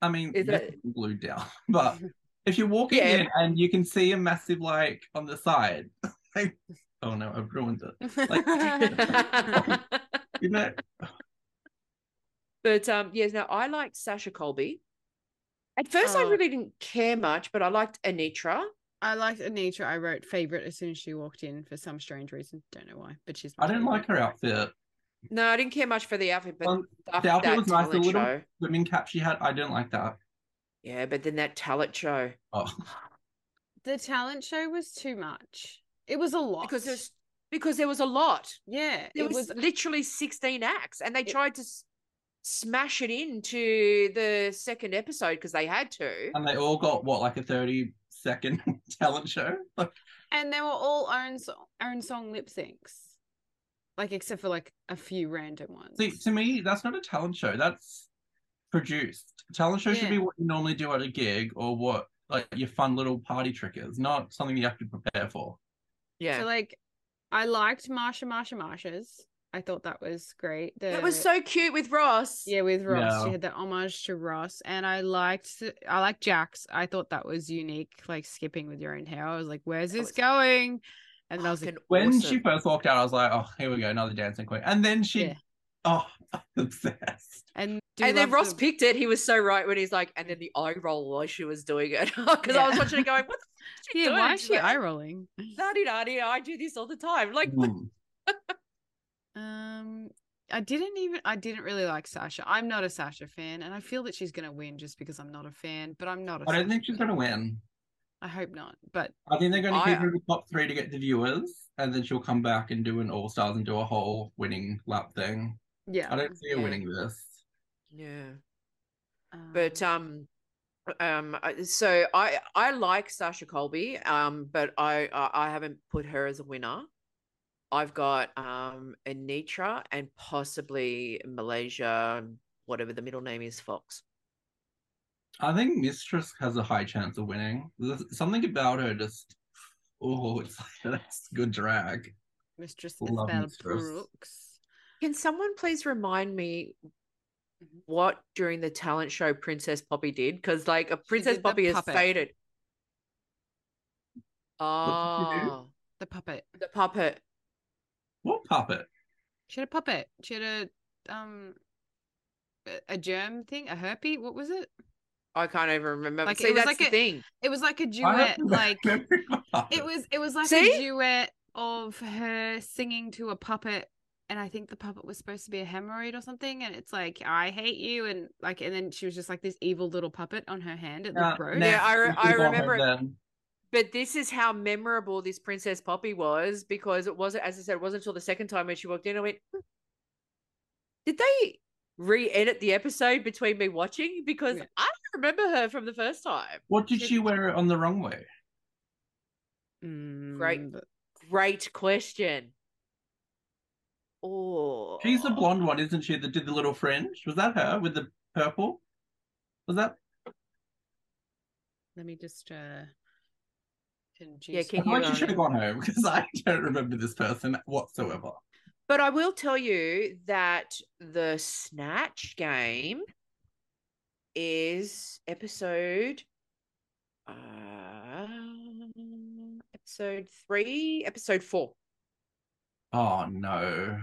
I mean, is this that- isn't glued down, but if you're walking Yeah. in and you can see a massive like on the side, like, oh no, I've ruined it. Like, you know, But um, yes, now I liked Sasha Colby. At first, I Oh. really didn't care much, but I liked Anetra. I liked Anetra. I wrote favorite as soon as she walked in for some strange reason. Don't know why, but she's. I didn't like her outfit. No, I didn't care much for the outfit, but Well, that, the outfit was nice. The little show. swimming cap she had, I didn't like that. Yeah, but then that talent show Oh, The talent show was too much. It was a lot because there's because there was a lot. yeah. There it was, was literally 16 acts, and they It- tried to s- smash it into the second episode because they had to. and they all got what like a thirty second talent show. And they were all own so- own song lip syncs, like except for like a few random ones. see, to me, that's not a talent show. That's produced. Talent show should be what you normally do at a gig or what like your fun little party trick is, not something you have to prepare for. Yeah, So like, I liked Marsha, Marsha, Marsha's. I thought that was great. The, it was so cute with Ross. yeah with Ross. Yeah. She had that homage to Ross, and I liked I liked Jax. I thought that was unique, like skipping with your own hair. I was like, "Where's this was going?" And I was like, When awesome. she first walked out, I was like, oh, here we go, another dancing queen. And then she, Yeah. Oh, obsessed. and do and then Ross the- picked it. He was so right when he's like, and then the eye roll while she was doing it. Because I was watching it going, what the fuck is she Yeah, doing? why is she's she like, eye rolling? Daddy, daddy, I do this all the time. Like, Mm. Um, I didn't even. I didn't really like Sasha. I'm not a Sasha fan, and I feel that she's gonna win just because I'm not a fan. But I'm not a. I don't Sasha think she's fan. going to win. I hope not. But I think they're going to I- keep her in the top three to get the viewers, and then she'll come back and do an All Stars and do a whole winning lap thing. Yeah. I don't see her Yeah. winning this. yeah. um, But um, Um, so I I like Sasha Colby, um, but I I I haven't put her as a winner. I've got um Anetra and possibly Malaysia, whatever the middle name is, Foxx. I think Mistress has a high chance of winning. There's something about her just oh, it's like that's good drag. Mistress Love Isabelle Mistress. Brooks. Can someone please remind me what during the talent show Princess Poppy did? Because like a Princess Poppy has puppet. faded. did she do? Oh, The puppet. the puppet. What puppet? She had a puppet. She had a um a- a germ thing, a herpy. What was it? I can't even remember. Like, it was that's like the a- thing. It was like a I duet, like remember the puppet. it was it was like See? a duet of her singing to a puppet and I think the puppet was supposed to be a hemorrhoid or something and it's like I hate you and like and then she was just like this evil little puppet on her hand it Yeah, looked gross. Yeah, I re- I keep on her remember it. But this is how memorable this Princess Poppy was because it wasn't, as I said, it wasn't until the second time when she walked in. I went, "Hmm, did they re-edit the episode between me watching? Because Yeah. I don't remember her from the first time. What did She- she wear it on the wrong way? Great. Mm, but- Great question. Oh, She's the blonde one, isn't she? That did the little fringe. Was that her with the purple? Was that? let me just uh Yeah, induce can I feel like you, she should have gone home because I don't remember this person whatsoever. But I will tell you that the Snatch game is episode uh episode 3, episode 4. Oh no.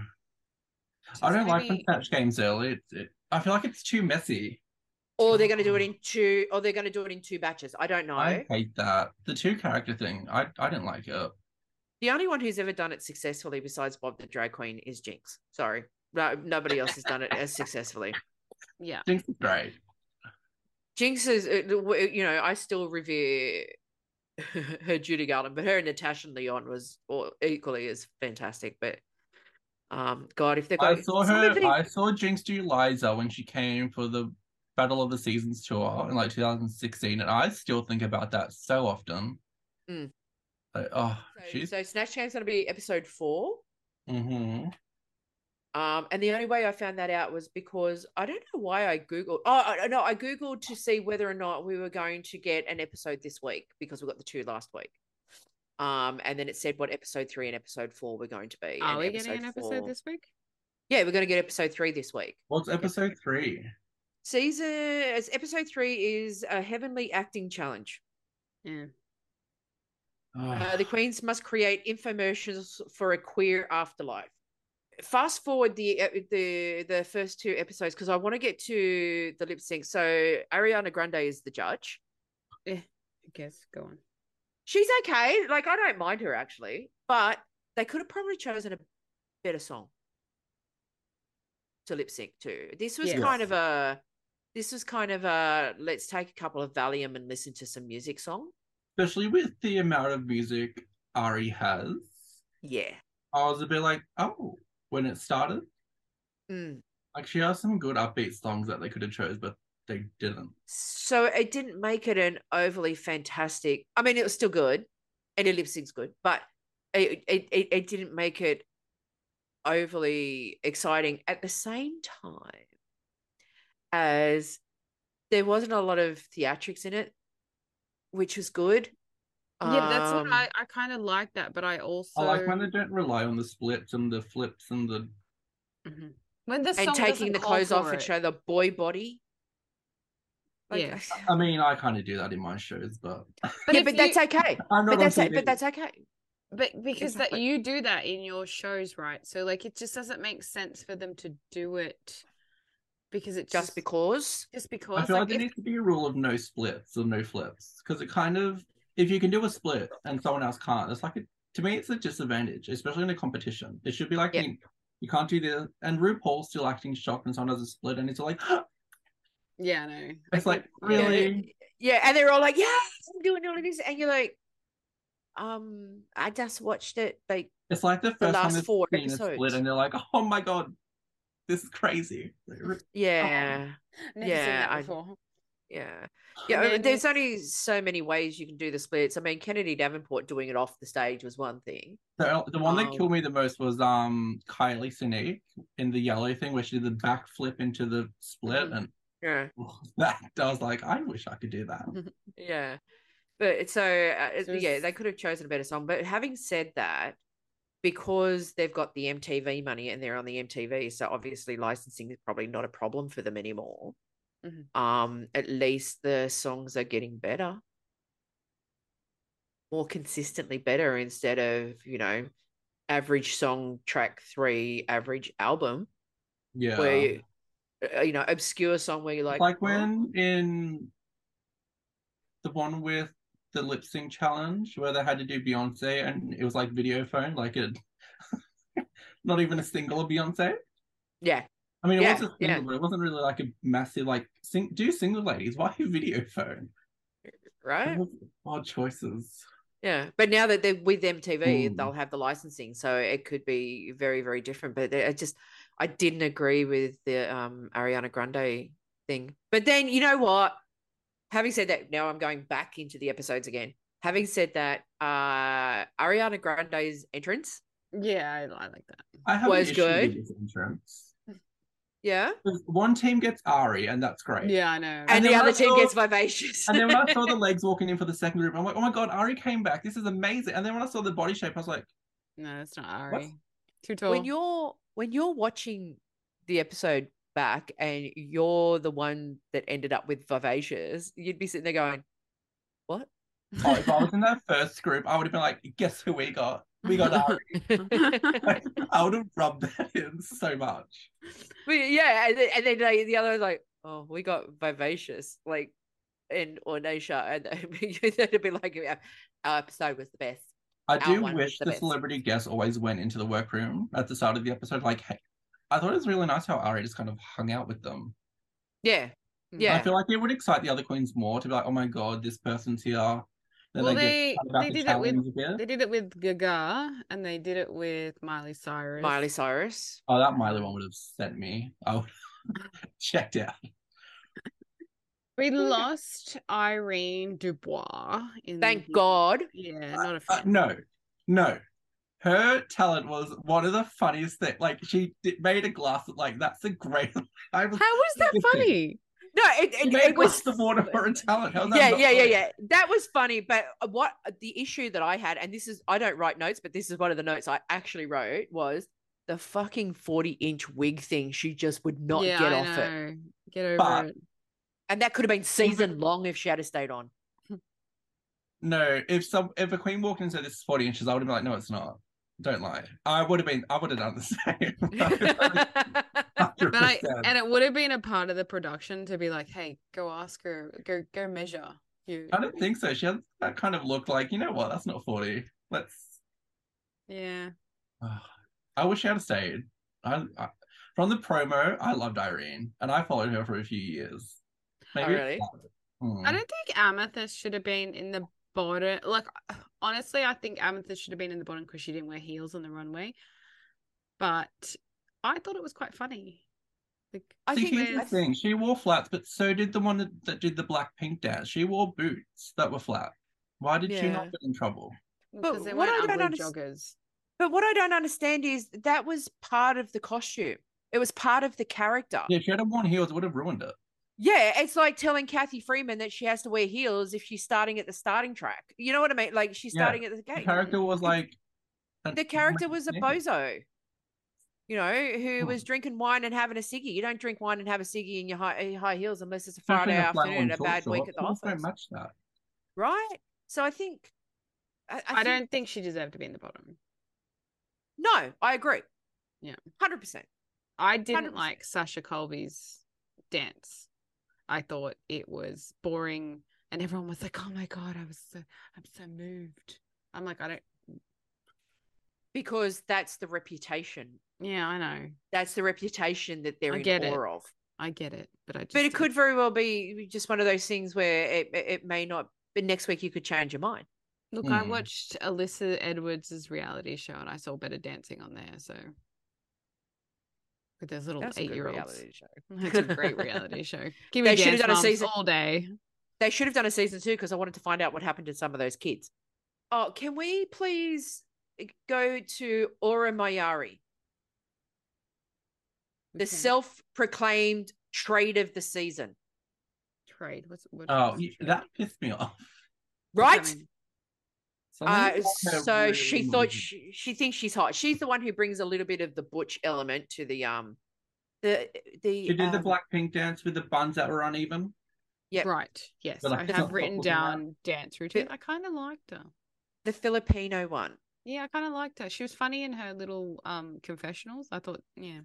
I don't like when maybe- snatch games early. It, it, I feel like it's too messy. Or they're going to do it in two or they're going to do it in two batches. I don't know. I hate that. The two character thing. I I didn't like it. The only one who's ever done it successfully besides Bob the drag queen is Jinkx. Sorry. No, nobody else has done it as successfully. yeah. Jinkx is great. Jinx is, uh, you know, I still revere her Judy Garland, but her and Natasha Lyonne was or equally as fantastic. But um, God, if they're I saw her. I saw Jinkx do Liza when she came for the Battle of the Seasons tour in like 2016, and I still think about that so often. Mm. Like, oh, so, so Snatch Game's going to be episode four. hmm Um, and the only way I found that out was because I don't know why I googled. Oh I- no, I googled to see whether or not we were going to get an episode this week because we got the two last week. Um, and then it said what episode three and episode four were going to be. Are and we getting an episode four- this week? Yeah, we're going to get episode three this week. What's episode three? Season as episode three is a heavenly acting challenge. Yeah. Uh, the queens must create infomercials for a queer afterlife. Fast forward the uh, the the first two episodes because I want to get to the lip sync. So Ariana Grande is the judge. Yeah. I guess. Go on. She's okay. Like I don't mind her actually, but they could have probably chosen a better song to lip sync to. This was Yes. kind of a this was kind of a let's take a couple of Valium and listen to some music song. Especially with the amount of music Ari has, Yeah. I was a bit like, oh, when it started. Mm. Like she has some good upbeat songs that they could have chose, but they didn't. So it didn't make it an overly fantastic. I mean, it was still good, and her lip sync's good, but it, it it it didn't make it overly exciting. At the same time, as there wasn't a lot of theatrics in it, which was good. Yeah, that's what Um, I, I kind of like that, but I also I like when they don't rely on the splits and the flips and the. Mhm. when the song and taking the clothes off for and show the boy body. Like, Yeah. I mean, I kind of do that in my shows, but But yeah, if but that's okay. I'm not But that's on but that's okay. But because that you do that in your shows, right? So like it just doesn't make sense for them to do it because it Just because. just because I because feel like like there if, needs to be a rule of no splits or no flips because it kind of, if you can do a split and someone else can't, it's like a, to me it's a disadvantage, especially in a competition. It should be like Yep. you, you can't do this, and RuPaul's still acting shocked when someone does a split, and it's like yeah, no. I it's like think- yeah. really. Yeah, and they're all like, "Yeah, I'm doing all of this," and you're like, "Um, I just watched it." Like, It's like the first last time four seen a split, and they're like, "Oh my god, this is crazy." yeah, Never Yeah, seen that I- before. Yeah. Yeah. I mean, then- there's only so many ways you can do the splits. I mean, Kennedy Davenport doing it off the stage was one thing. The, the one that Um, killed me the most was um Kylie Sonique in the yellow thing where she did the back flip into the split Mhm. and Yeah. that I was like, I wish I could do that. Yeah. But so, uh, So yeah, they could have chosen a better song. But having said that, because they've got the MTV money and they're on the MTV, so obviously licensing is probably not a problem for them anymore. Mhm. Um, at least the songs are getting better, more consistently better instead of you know, average song track three, average album Yeah. where you, uh, you know obscure song where you're like, like "Oh, when in the one with the lip sync challenge where they had to do Beyonce and it was like video phone, like it not even a single of Beyonce. yeah, I mean, it Yeah, was a single, yeah. but it wasn't really like a massive like sing. Do single ladies? Why video phone? right. Odd choices. Yeah, but now that they're with MTV, Mm. they'll have the licensing, so it could be very, very different. But I just, I didn't agree with the um Ariana Grande thing. But then you know what? Having said that, now I'm going back into the episodes again. Having said that, uh Ariana Grande's entrance, Yeah, I, I like that. I have Was an issue good. with this entrance. Yeah, 'Cause One team gets Ari, and that's great. Yeah, I know. and, And the other team saw- gets vivacious. And then when I saw the legs walking in for the second group, I'm like, oh my god, Ari came back. This is amazing. And then when I saw the body shape, I was like, no, it's not Ari. Too tall. when you're when you're watching the episode back and you're the one that ended up with vivacious, you'd be sitting there going, "What?" oh, if I was in that first group, I would have been like, guess who we got? We got Ari. I would have rubbed that in so much. But yeah, and then, and then like, the other was like, "Oh, we got vivacious," like, in or Nisha, and it'd be like, "Our episode was the best." I Our do wish the the celebrity guest always went into the workroom at the start of the episode. Like, hey, I thought it was really nice how Ari just kind of hung out with them. Yeah, yeah. I feel like it would excite the other queens more to be like, oh my god, this person's here. Then Well, they, they- get excited about they the did it with- challenge a bit. They did it with Gaga and they did it with Miley Cyrus. Miley Cyrus. Oh, that Miley one would have sent me. I would checked out. We lost Irene Dubois. In Thank the- God. Yeah, not a Uh, fan. no, no. Her talent was one of the funniest things. Like she did, made a glass. Like that's a great. I was, How was that funny? No, it, it, it was the water for a talent. How's yeah, yeah, yeah, yeah. That was funny, but what the issue that I had, and this is I don't write notes, but this is one of the notes I actually wrote was the fucking forty inch wig thing. She just would not yeah, get I off it. Get over But- it. and that could have been season long if she had stayed on. No, if some if a queen walked in and said this is forty inches, I would have been like, no, it's not. Don't lie. I would have been. I would have done the same. But I and it would have been a part of the production to be like, hey, go ask her, go go measure you. I don't think so. She had that kind of look like, you know what? That's not forty. Let's. Yeah. I wish she had stayed. I, I from the promo, I loved Irene, and I followed her for a few years. Maybe. really? Hmm. I don't think Amethyst should have been in the bottom. Like, honestly, I think Amethyst should have been in the bottom because she didn't wear heels on the runway. But I thought it was quite funny. Like, I See, think here's the thing. She wore flats, but so did the one that, that did the black pink dance. She wore boots that were flat. Why did she not get in trouble? because they what weren't I don't ugly underst- joggers. But what I don't understand is that was part of the costume. It was part of the character. Yeah, if she had worn heels, it would have ruined it. Yeah, it's like telling Cathy Freeman that she has to wear heels if she's starting at the starting track. You know what I mean? Like she's Yeah, starting at the gate. The character was like. the character was a bozo, you know, who Hmm. was drinking wine and having a ciggy. You don't drink wine and have a ciggy in your high, high heels unless it's a Friday in afternoon and a short bad week at the Heels don't office, match that. right? So I think, I, I, I, think- don't think she deserved to be in the bottom. No, I agree. Yeah. hundred percent. I didn't 100%. like Sasha Colby's dance. I thought it was boring, and everyone was like, "Oh my god, I was so, I'm so moved." I'm like, I don't. Because that's the reputation. Yeah, I know, That's the reputation that they're I in get it. of. I get it, but I just. But it didn't- could very well be just one of those things where it, it it may not. But next week you could change your mind. Look, I Hmm. watched Alyssa Edwards' reality show, and I saw better dancing on there. So with those little That's a good eight year olds. reality show. It's a great reality show. Give me They should have done a season- all day. They should have done a season two because I wanted to find out what happened to some of those kids. Oh, can we please eh, go to Aura Mayari, the Okay. self-proclaimed trade of the season? trade. What's what Oh, trade? that pissed me off. Right? I mean, Something Uh, so really she thought annoyed she, she thinks she's hot. She's the one who brings a little bit of the butch element to the um the the She did the black pink dance with the buns that were uneven. Yeah, Right. Yes. But, like, I have written looking at- down dance routine. I kind of liked her. the Filipino one. Yeah, I kind of liked her. She was funny in her little um confessionals. I thought, yeah.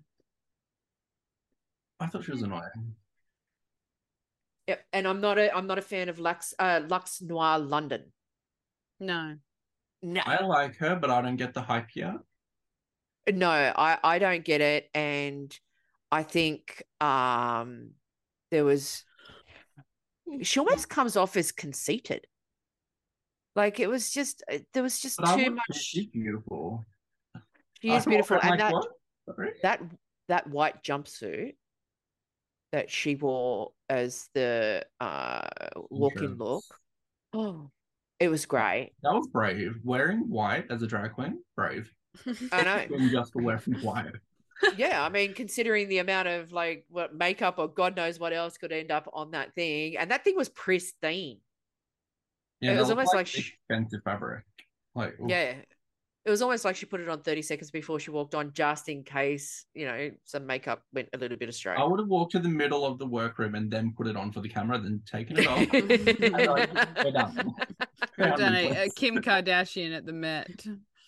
I thought she was annoying. Yep. And I'm not a I'm not a fan of Luxx uh Luxx Noir London. No. No. I like her, but I don't get the hype yet. No, I I don't get it, and I think um there was she almost comes off as conceited. Like it was just uh, there was just But too much. She's beautiful. She is beautiful, that, and like, that that that white jumpsuit that she wore as the uh walk-in look. Oh, it was great. That was brave. Wearing white as a drag queen, brave. I know. Even just for wearing white. yeah, I mean, considering the amount of like what makeup or God knows what else could end up on that thing, and that thing was pristine. Yeah, It was almost like she- expensive fabric. Like oof. Yeah, it was almost like she put it on thirty seconds before she walked on, just in case you know some makeup went a little bit astray. I would have walked to the middle of the workroom and then put it on for the camera, then taken it off. And, like, we're done. We're done a, a. Kim Kardashian at the Met.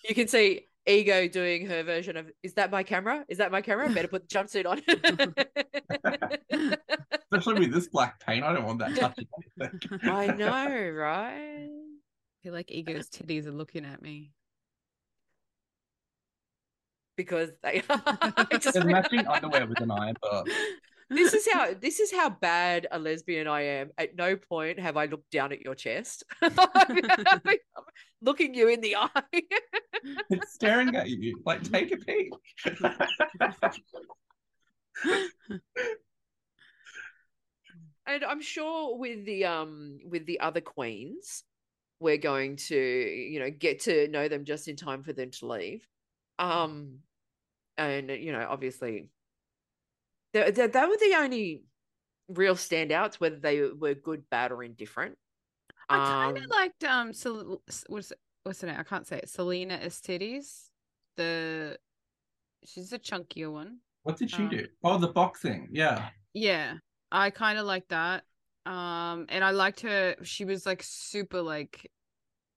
You can see Ego doing her version of "Is that my camera? Is that my camera? Better put the jumpsuit on." Especially with this black paint, I don't want that touching. I know, right? I feel like Ego's titties are looking at me. Because they are. Just- There's matching underwear with an eye, but this is how this is how bad a lesbian I am. At no point have I looked down at your chest. I'm looking you in the eye. it's staring at you. Like, take a peek. and I'm sure with the um with the other queens, we're going to you know get to know them just in time for them to leave. Um, and you know obviously, they they, they were the only real standouts, whether they were good, bad, or indifferent. I kind of Um, liked um Sel- s- what's what's her name? I can't say it. Selena Estides. The she's a chunkier one. What did she Um, do? Oh, the boxing. Yeah. Yeah, I kind of like that. Um, and I liked her. She was like super like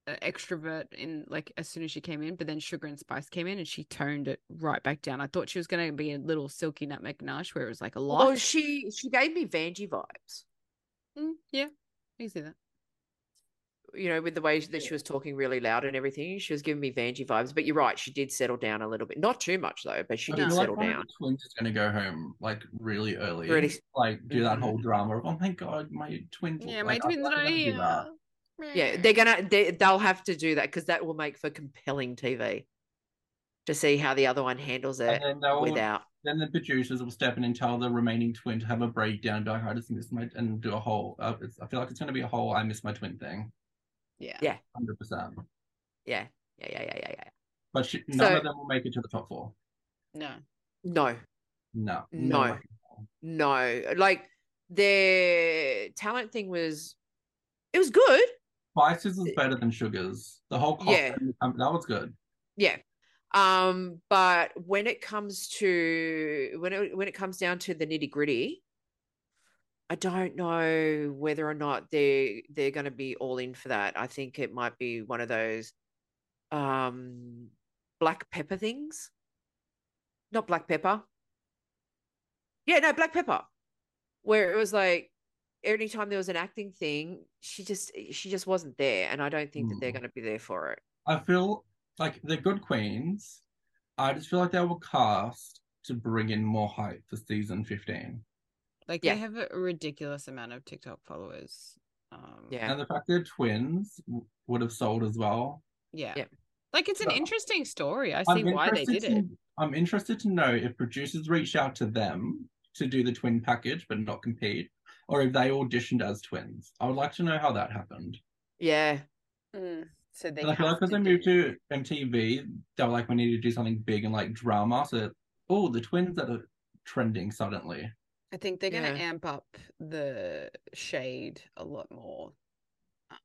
extrovert in like as soon as she came in, but then Sugar and Spice came in and she toned it right back down. I thought she was gonna be a little silky nutmeg ganache where it was like a lot. Oh, she she gave me Vanjie vibes. Mm, yeah, you see that. You know, with the way that she was talking really loud and everything, she was giving me Vanjie vibes. But you're right, she did settle down a little bit. Not too much though, but she I did feel settle like down. the twins is going to go home like really early. Really- Like do that whole drama of, oh my god, my twins. Yeah, like, my twins are they were gonna do here. That. Yeah, they're gonna they, they'll have to do that because that will make for compelling TV. To see how the other one handles it And then without. then the producers will step in and tell the remaining twin to have a breakdown, and be like, I just miss my and do a whole. Uh, it's, I feel like it's going to be a whole I miss my twin thing, Yeah. Yeah. hundred percent. Yeah, yeah, yeah, yeah, yeah, yeah. But she, none So- of them will make it to the top four. No. No, No, No. way. no. Like their talent thing was, it was good. Spices is better than Sugars. The whole Yeah. um, that was good. Yeah. Um, but when it comes to when it when it comes down to the nitty gritty, I don't know whether or not they they're going to be all in for that. I think it might be one of those um black pepper things. Not black pepper. Yeah, no, black pepper. Where it was like anytime there was an acting thing, she just she just wasn't there, and I don't think that they're Hmm. going to be there for it. I feel like they're good queens. I just feel like they were cast to bring in more hype for season fifteen. Like Yeah. they have a ridiculous amount of TikTok followers. Um, Yeah. And the fact they're twins would have sold as well. Yeah. Yeah. Like it's an No. interesting story. I I'm see why they interested did it. to- I'm interested to know if producers reached out to them to do the twin package but not compete, or if they auditioned as twins. I would like to know how that happened. Yeah. Mm, So they And I feel like because to they moved to MTV, they were like, we need to do something big and like drama. So, oh, the twins that are trending suddenly. I think they're going to Yeah. amp up the shade a lot more uh,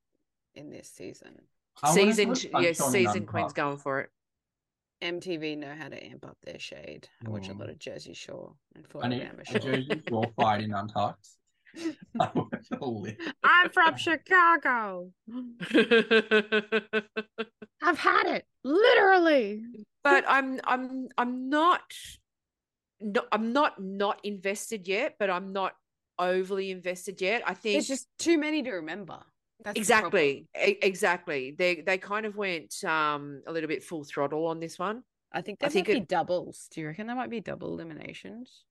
in this season. I season, know t- Sunshine yeah, season Queen's Uncut. going for it. MTV know how to amp up their shade. I watch a Mm. lot of Jersey Shore and I need Florida a Jersey Shore fight in Untucked. I would live. I'm from Chicago. I've had it literally. but I'm I'm I'm not no, I'm not not invested yet, but I'm not overly invested yet. I think There's just too many to remember. That's exactly e- exactly. They they kind of went um a little bit full throttle on this one. I think I there think might be it- doubles. Do you reckon there might be double eliminations?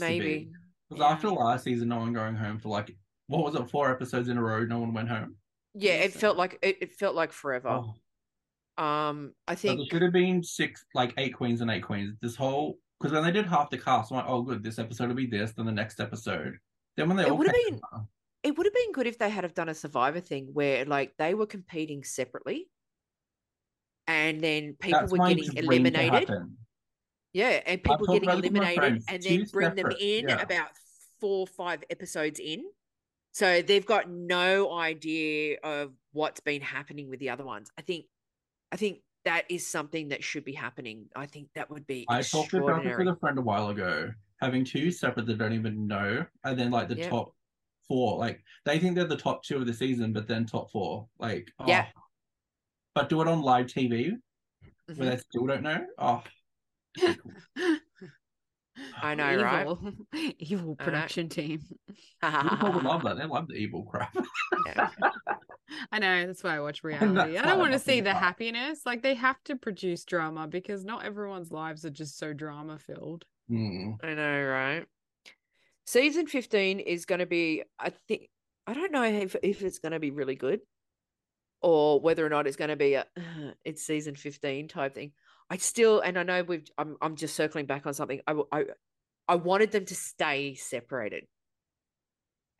Maybe. Be. Because Yeah. after last season, no one going home for like, what was it, four episodes in a row, no one went home? Yeah, it Awesome. felt like it, it felt like forever. Oh, Um I so there think should have been six, like eight queens and eight queens. This whole, because when they did half the cast, I'm like, oh, good, this episode will be this, then the next episode. Then when they It all would have came been- together- it would have been good if they had have done a survivor thing where like they were competing separately and then people That's were getting eliminated. Yeah, and people getting about it with my eliminated and then bring them in yeah. about four or five episodes in. So they've got no idea of what's been happening with the other ones. I think I think that is something that should be happening. I think that would be I talked about it with a friend a while ago, having two separate that don't even know, and then like the top four, like they think they're the top two of the season, but then top four, like Yeah. oh. But do it on live TV Mhm. where they still don't know. Oh, cool. I know, right? Evil, evil I production team. people would love that. They love the evil crap. Yeah. I know that's why I watch reality. I don't want to see the it. happiness. Like they have to produce drama because not everyone's lives are just so drama filled. Hmm. I know, right? Season 15 is going to be, I think, I don't know if, if it's going to be really good or whether or not it's going to be a, it's season 15 type thing. I still, and I know we've, I'm, I'm just circling back on something. I, I, I wanted them to stay separated.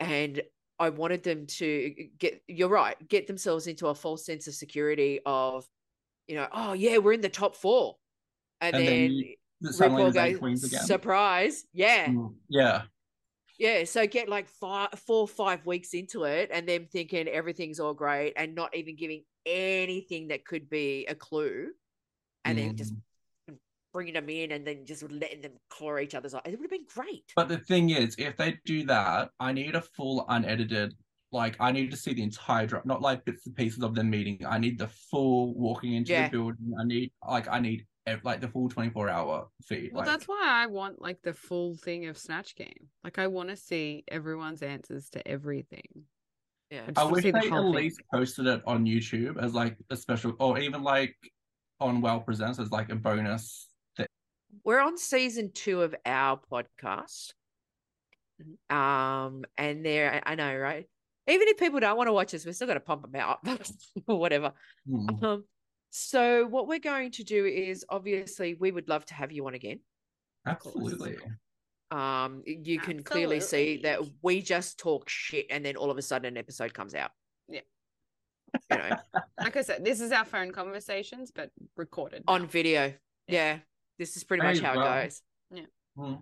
And I wanted them to get, you're right, get themselves into a false sense of security of, you know, oh, yeah, we're in the top four. And, And then then, RuPaul goes, surprise. Yeah. Mm, Yeah. Yeah. So get like five, four, five weeks into it and them thinking everything's all great and not even giving anything that could be a clue. And then just Mm. bringing them in and then just letting them claw each other's eyes. It would have been great. But the thing is, if they do that, I need a full unedited. Like I need to see the entire drop, not like bits and pieces of them meeting. I need the full walking into Yeah. the building. I need like I need like the full twenty four hour feed. Well, like, that's why I want like the full thing of Snatch Game. Like I want to see everyone's answers to everything. Yeah. just I wish see the they at thing. least posted it on YouTube as like a special, or even like on WOW Presents as like a bonus. Thing. We're on season two of our podcast. Um, and there, I know, right? Even if people don't want to watch us, we're still going to pump them out or whatever. Hmm. Um, so what we're going to do is obviously we would love to have you on again. Absolutely. Um, you can clearly see that we just talk shit and then all of a sudden an episode comes out. Yeah. You know, Like I said, this is our phone conversations, but recorded on video. Yeah. This is pretty There much how go. it goes. Hmm.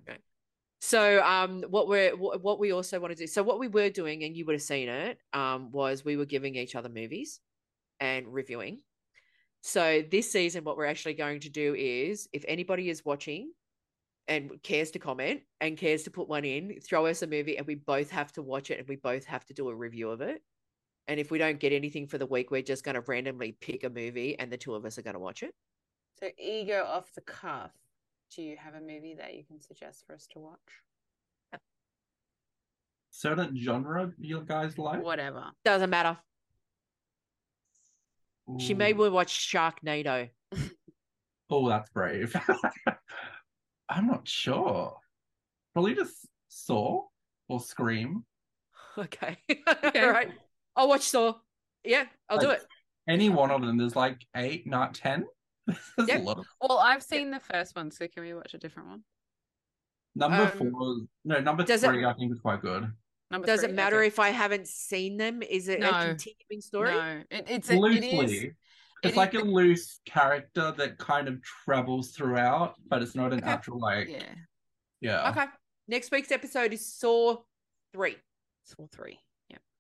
So um what we're what, what we also want to do so what we were doing and you would have seen it um was we were giving each other movies and reviewing. So this season what we're actually going to do is if anybody is watching and cares to comment and cares to put one in, throw us a movie and we both have to watch it and we both have to do a review of it. And if we don't get anything for the week, we're just going to randomly pick a movie and the two of us are going to watch it. So ego off the cuff. Do you have a movie that you can suggest for us to watch? Certain genre you guys like? Whatever. Doesn't matter. She made Ooh. me watch Sharknado. Oh, that's brave. I'm not sure. Probably just Saw or Scream. Okay. Okay. All right. I'll watch Saw. Yeah, I'll do it. any one of them. There's like eight, not ten. There's Yep. a lot. Of... Well, I've seen the first one, so can we watch a different one? Number Um, four, no, number does it- three, I think is quite good. Number Does three? it matter if I haven't seen them? Is it No. a continuing story? No, it, it's a. Loosely, it's it like is- a loose character that kind of travels throughout, but it's not an Okay. actual like. Yeah, Yeah. Okay. Next week's episode is Saw 3. Saw three.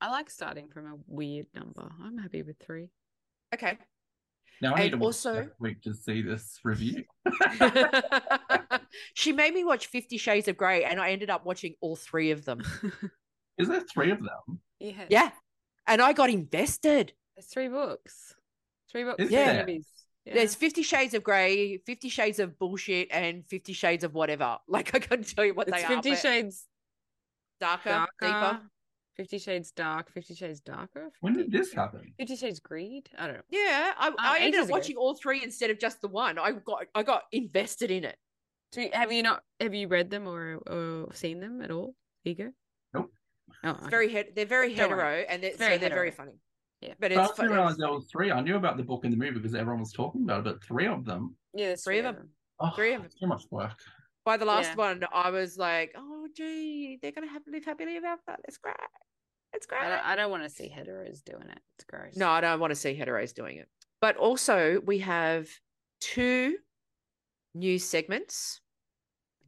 Yeah, I like starting from a weird number. I'm happy with three. Okay. Now I need to watch also- next week to see this review. she made me watch Fifty Shades of Grey, and I ended up watching all three of them. Is there three of them? yeah, Yeah. And I got invested. There's three books. Three books. Is three there? Yeah. There's Fifty Shades of Grey, Fifty Shades of Bullshit, and Fifty Shades of whatever. Like, I couldn't tell you what it's they Fifty are. but Shades darker, darker, deeper. Fifty Shades dark, Fifty Shades darker. When did this happen? Fifty Shades greed. I don't know. Yeah, I, uh, I ended ages up ago. watching all three instead of just the one. I got I got invested in it. Do you, have you not? Have you read them or or seen them at all? Ego. Nope. Oh, It's okay. very het- they're very Don't hetero, and they're, very so they're very funny. Yeah. but But it's I fu- didn't realize there was three. I knew about the book and the movie because everyone was talking about it, but three of them. yeah. There's three of them. them. Oh, Three of them. Too much work. By the last Yeah. one, I was like, "Oh, gee, they're gonna have live happily ever after. That's great. It's great." I don't, I don't want to see heteros doing it. It's gross. No, I don't want to see heteros doing it. But also, we have two new segments.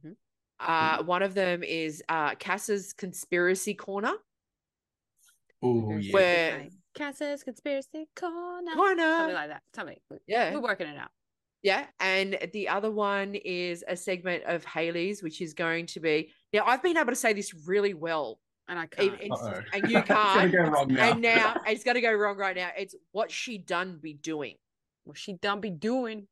Mhm. Uh, one of them is uh, Cass's conspiracy corner. Oh yeah. Where- Cass's conspiracy corner. Corner. Something like that. Something. Yeah. We're working it out. Yeah, and the other one is a segment of Haley's, which is going to be now. I've been able to say this really well, And I can't. and- and you can't. go wrong now. and now it's going to go wrong right now. It's what she done be doing. What she done be doing?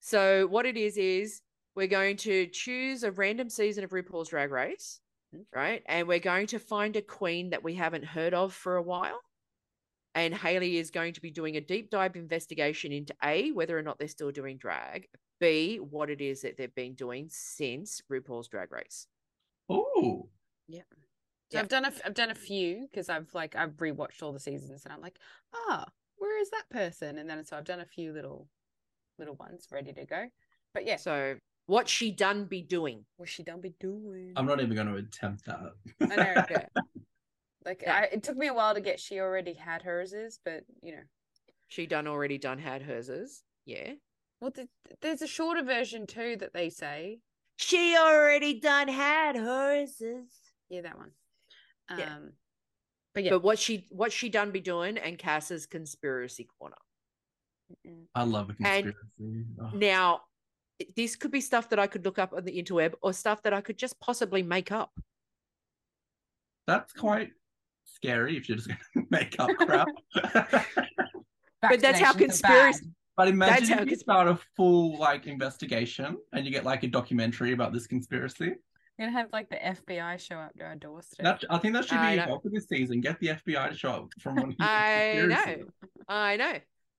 So what it is is we're going to choose a random season of RuPaul's Drag Race, Mhm. right? And we're going to find a queen that we haven't heard of for a while. And Haley is going to be doing a deep dive investigation into A, whether or not they're still doing drag, B, what it is that they've been doing since RuPaul's Drag Race. Oh. Yeah. So Yeah. I've done a f- I've done a few because I've like I've rewatched all the seasons and I'm like, ah, where is that person? And then so I've done a few little little ones ready to go. But yeah, So what she done be doing. what she done be doing? I'm not even going to attempt that. I know. Yeah. Like Yeah. I, it took me a while to get. She already had hers, but you know, She done already done had herses. Yeah. well, th- there's a shorter version too that they say. She already done had herses. Yeah, that one. Um, Yeah. but yeah, But what she what she done be doing and Cass's conspiracy corner. I love a And- conspiracy. Oh. Now, this could be stuff that I could look up on the interweb or stuff that I could just possibly make up. That's quite scary if you're just going to make up crap. But that's how conspiracy- but imagine That's how if you start a full like investigation and you get like a documentary about this conspiracy. You're gonna have like the FBI show up to our doorstep. That, I think that should be I a know. goal for this season. Get the FBI to show up from one. I know. I know.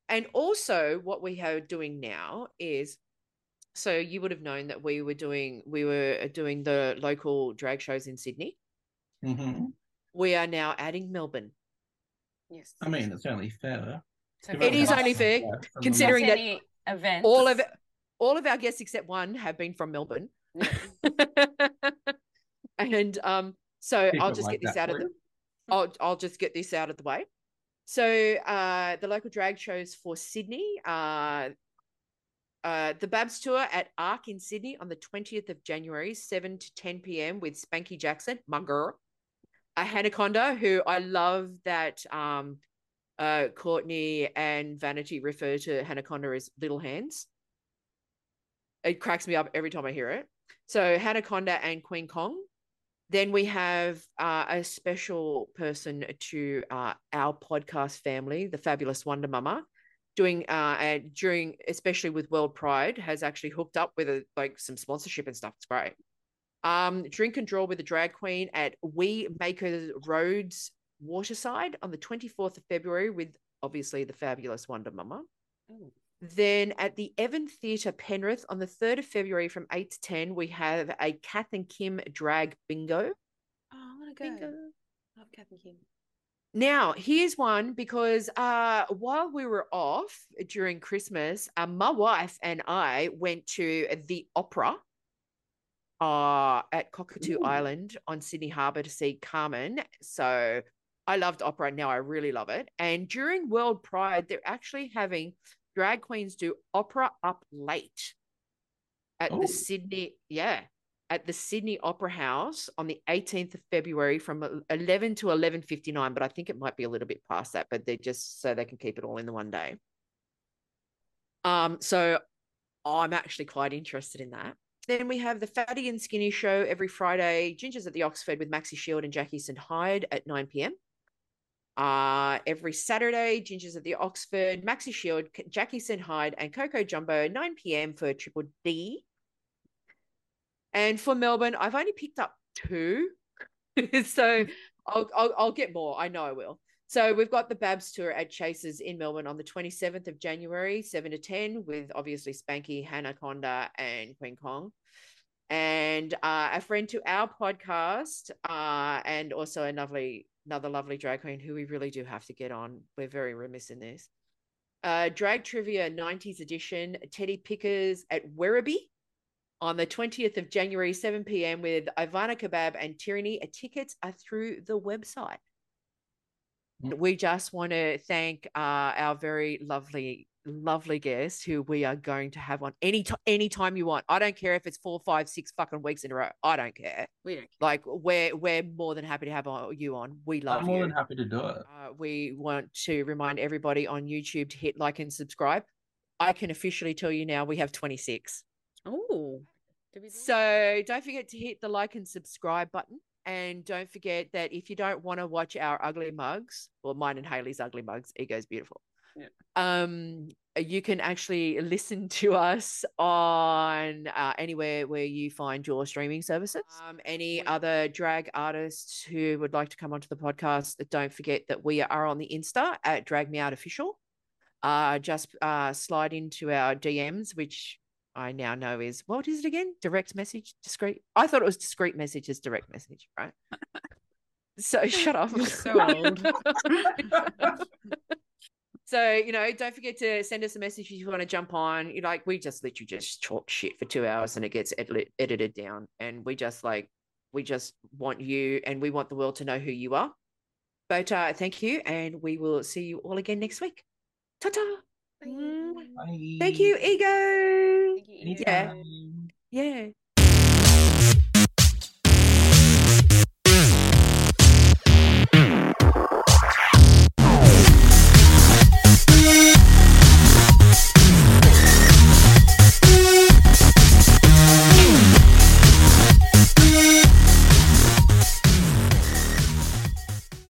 And also, what we are doing now is so you would have known that we were doing we were doing the local drag shows in Sydney. Mhm. We are now adding Melbourne. yes. I mean, it's only fair. So It is only fair, less, then the considering that events. All of all of our guests except one have been from Melbourne. and um, so Keep I'll just like get this that, out of the. I'll I'll just get this out of the way. So uh the local drag shows for Sydney, uh uh the Babs tour at ARQ in Sydney on the 20th of January, 7 to 10 p.m. with Spankie Jackzon, my girl. A Hannah Conda, who I love that um uh Courtney and Vanity refer to Hannah Conda as little hands. It cracks me up every time I hear it. So Hannah Conda and Queen Kong. Then we have uh, a special person to uh, our podcast family, the fabulous Wonder Mama, doing uh, during especially with World Pride has actually hooked up with a, like some sponsorship and stuff. It's great. Um, drink and draw with the drag queen at We Maker Rhodes Waterside on the 24th of February with obviously the fabulous Wonder Mama. Then at the Evan Theatre Penrith on the 3rd of February from 8 to 10, we have a Kath and Kim drag bingo. Oh, I want to go. Bingo. Love Kath and Kim. Now, here's one because uh, while we were off during Christmas, uh, my wife and I went to the opera uh, at Cockatoo Ooh. Island on Sydney Harbour to see Carmen. So I loved opera. Now I really love it. And during World Pride, they're actually having drag queens do opera up late at Oh. the Sydney, yeah, at the Sydney Opera House on the 18th of February from 11 to 11:59, but I think it might be a little bit past that, but they're just so they can keep it all in the one day. Um, so I'm actually quite interested in that. Then we have the Fatty and Skinny show every Friday, Gingers at the Oxford with Maxi Shield and Jackie St. Hyde at 9 p.m. Uh, every Saturday, Gingers at the Oxford, Maxi Shield, Jackie St. Hyde, and Coco Jumbo, 9 p.m. for Triple D. And for Melbourne, I've only picked up two. so I'll, I'll, I'll get more. I know I will. So we've got the Babs tour at Chasers in Melbourne on the 27th of January, 7 to 10, with obviously Spankie, Hannah Conda, and Queen Kong. And uh, a friend to our podcast, uh, and also a lovely, another lovely drag queen who we really do have to get on. We're very remiss in this. Uh, drag Trivia 90s edition, Teddy Pickers at Werribee on the 20th of January, 7 p.m. with Ivana Kebab and Tyranny. Tickets are through the website. Mm. We just want to thank uh, our very lovely, lovely guest who we are going to have on any t- anytime you want. I don't care if it's four, five, six fucking weeks in a row. I don't care. We don't. Like we're we're more than happy to have on- you on. We love you. I'm more you. than happy to do it. Uh, we want to remind everybody on YouTube to hit like and subscribe. I can officially tell you now we have 26. Oh. So don't forget to hit the like and subscribe button. And don't forget that if you don't want to watch our ugly mugs, or mine and Haley's ugly mugs, Ego's beautiful. Yeah. Um, you can actually listen to us on uh, anywhere where you find your streaming services. Um, any other drag artists who would like to come onto the podcast, don't forget that we are on the Insta at Drag Me Out Official. Uh, just uh, slide into our DMs, which I now know is what is it again? Direct message, discreet. I thought it was discreet message is direct message, right? so shut up. You're so old. so you know, don't forget to send us a message if you want to jump on. You like we just literally just talk shit for two hours and it gets edit- edited down, and we just like we just want you and we want the world to know who you are. But uh, thank you, and we will see you all again next week. Ta ta. Thank you, Ego. Mm-hmm. Ego. Yeah. Yeah.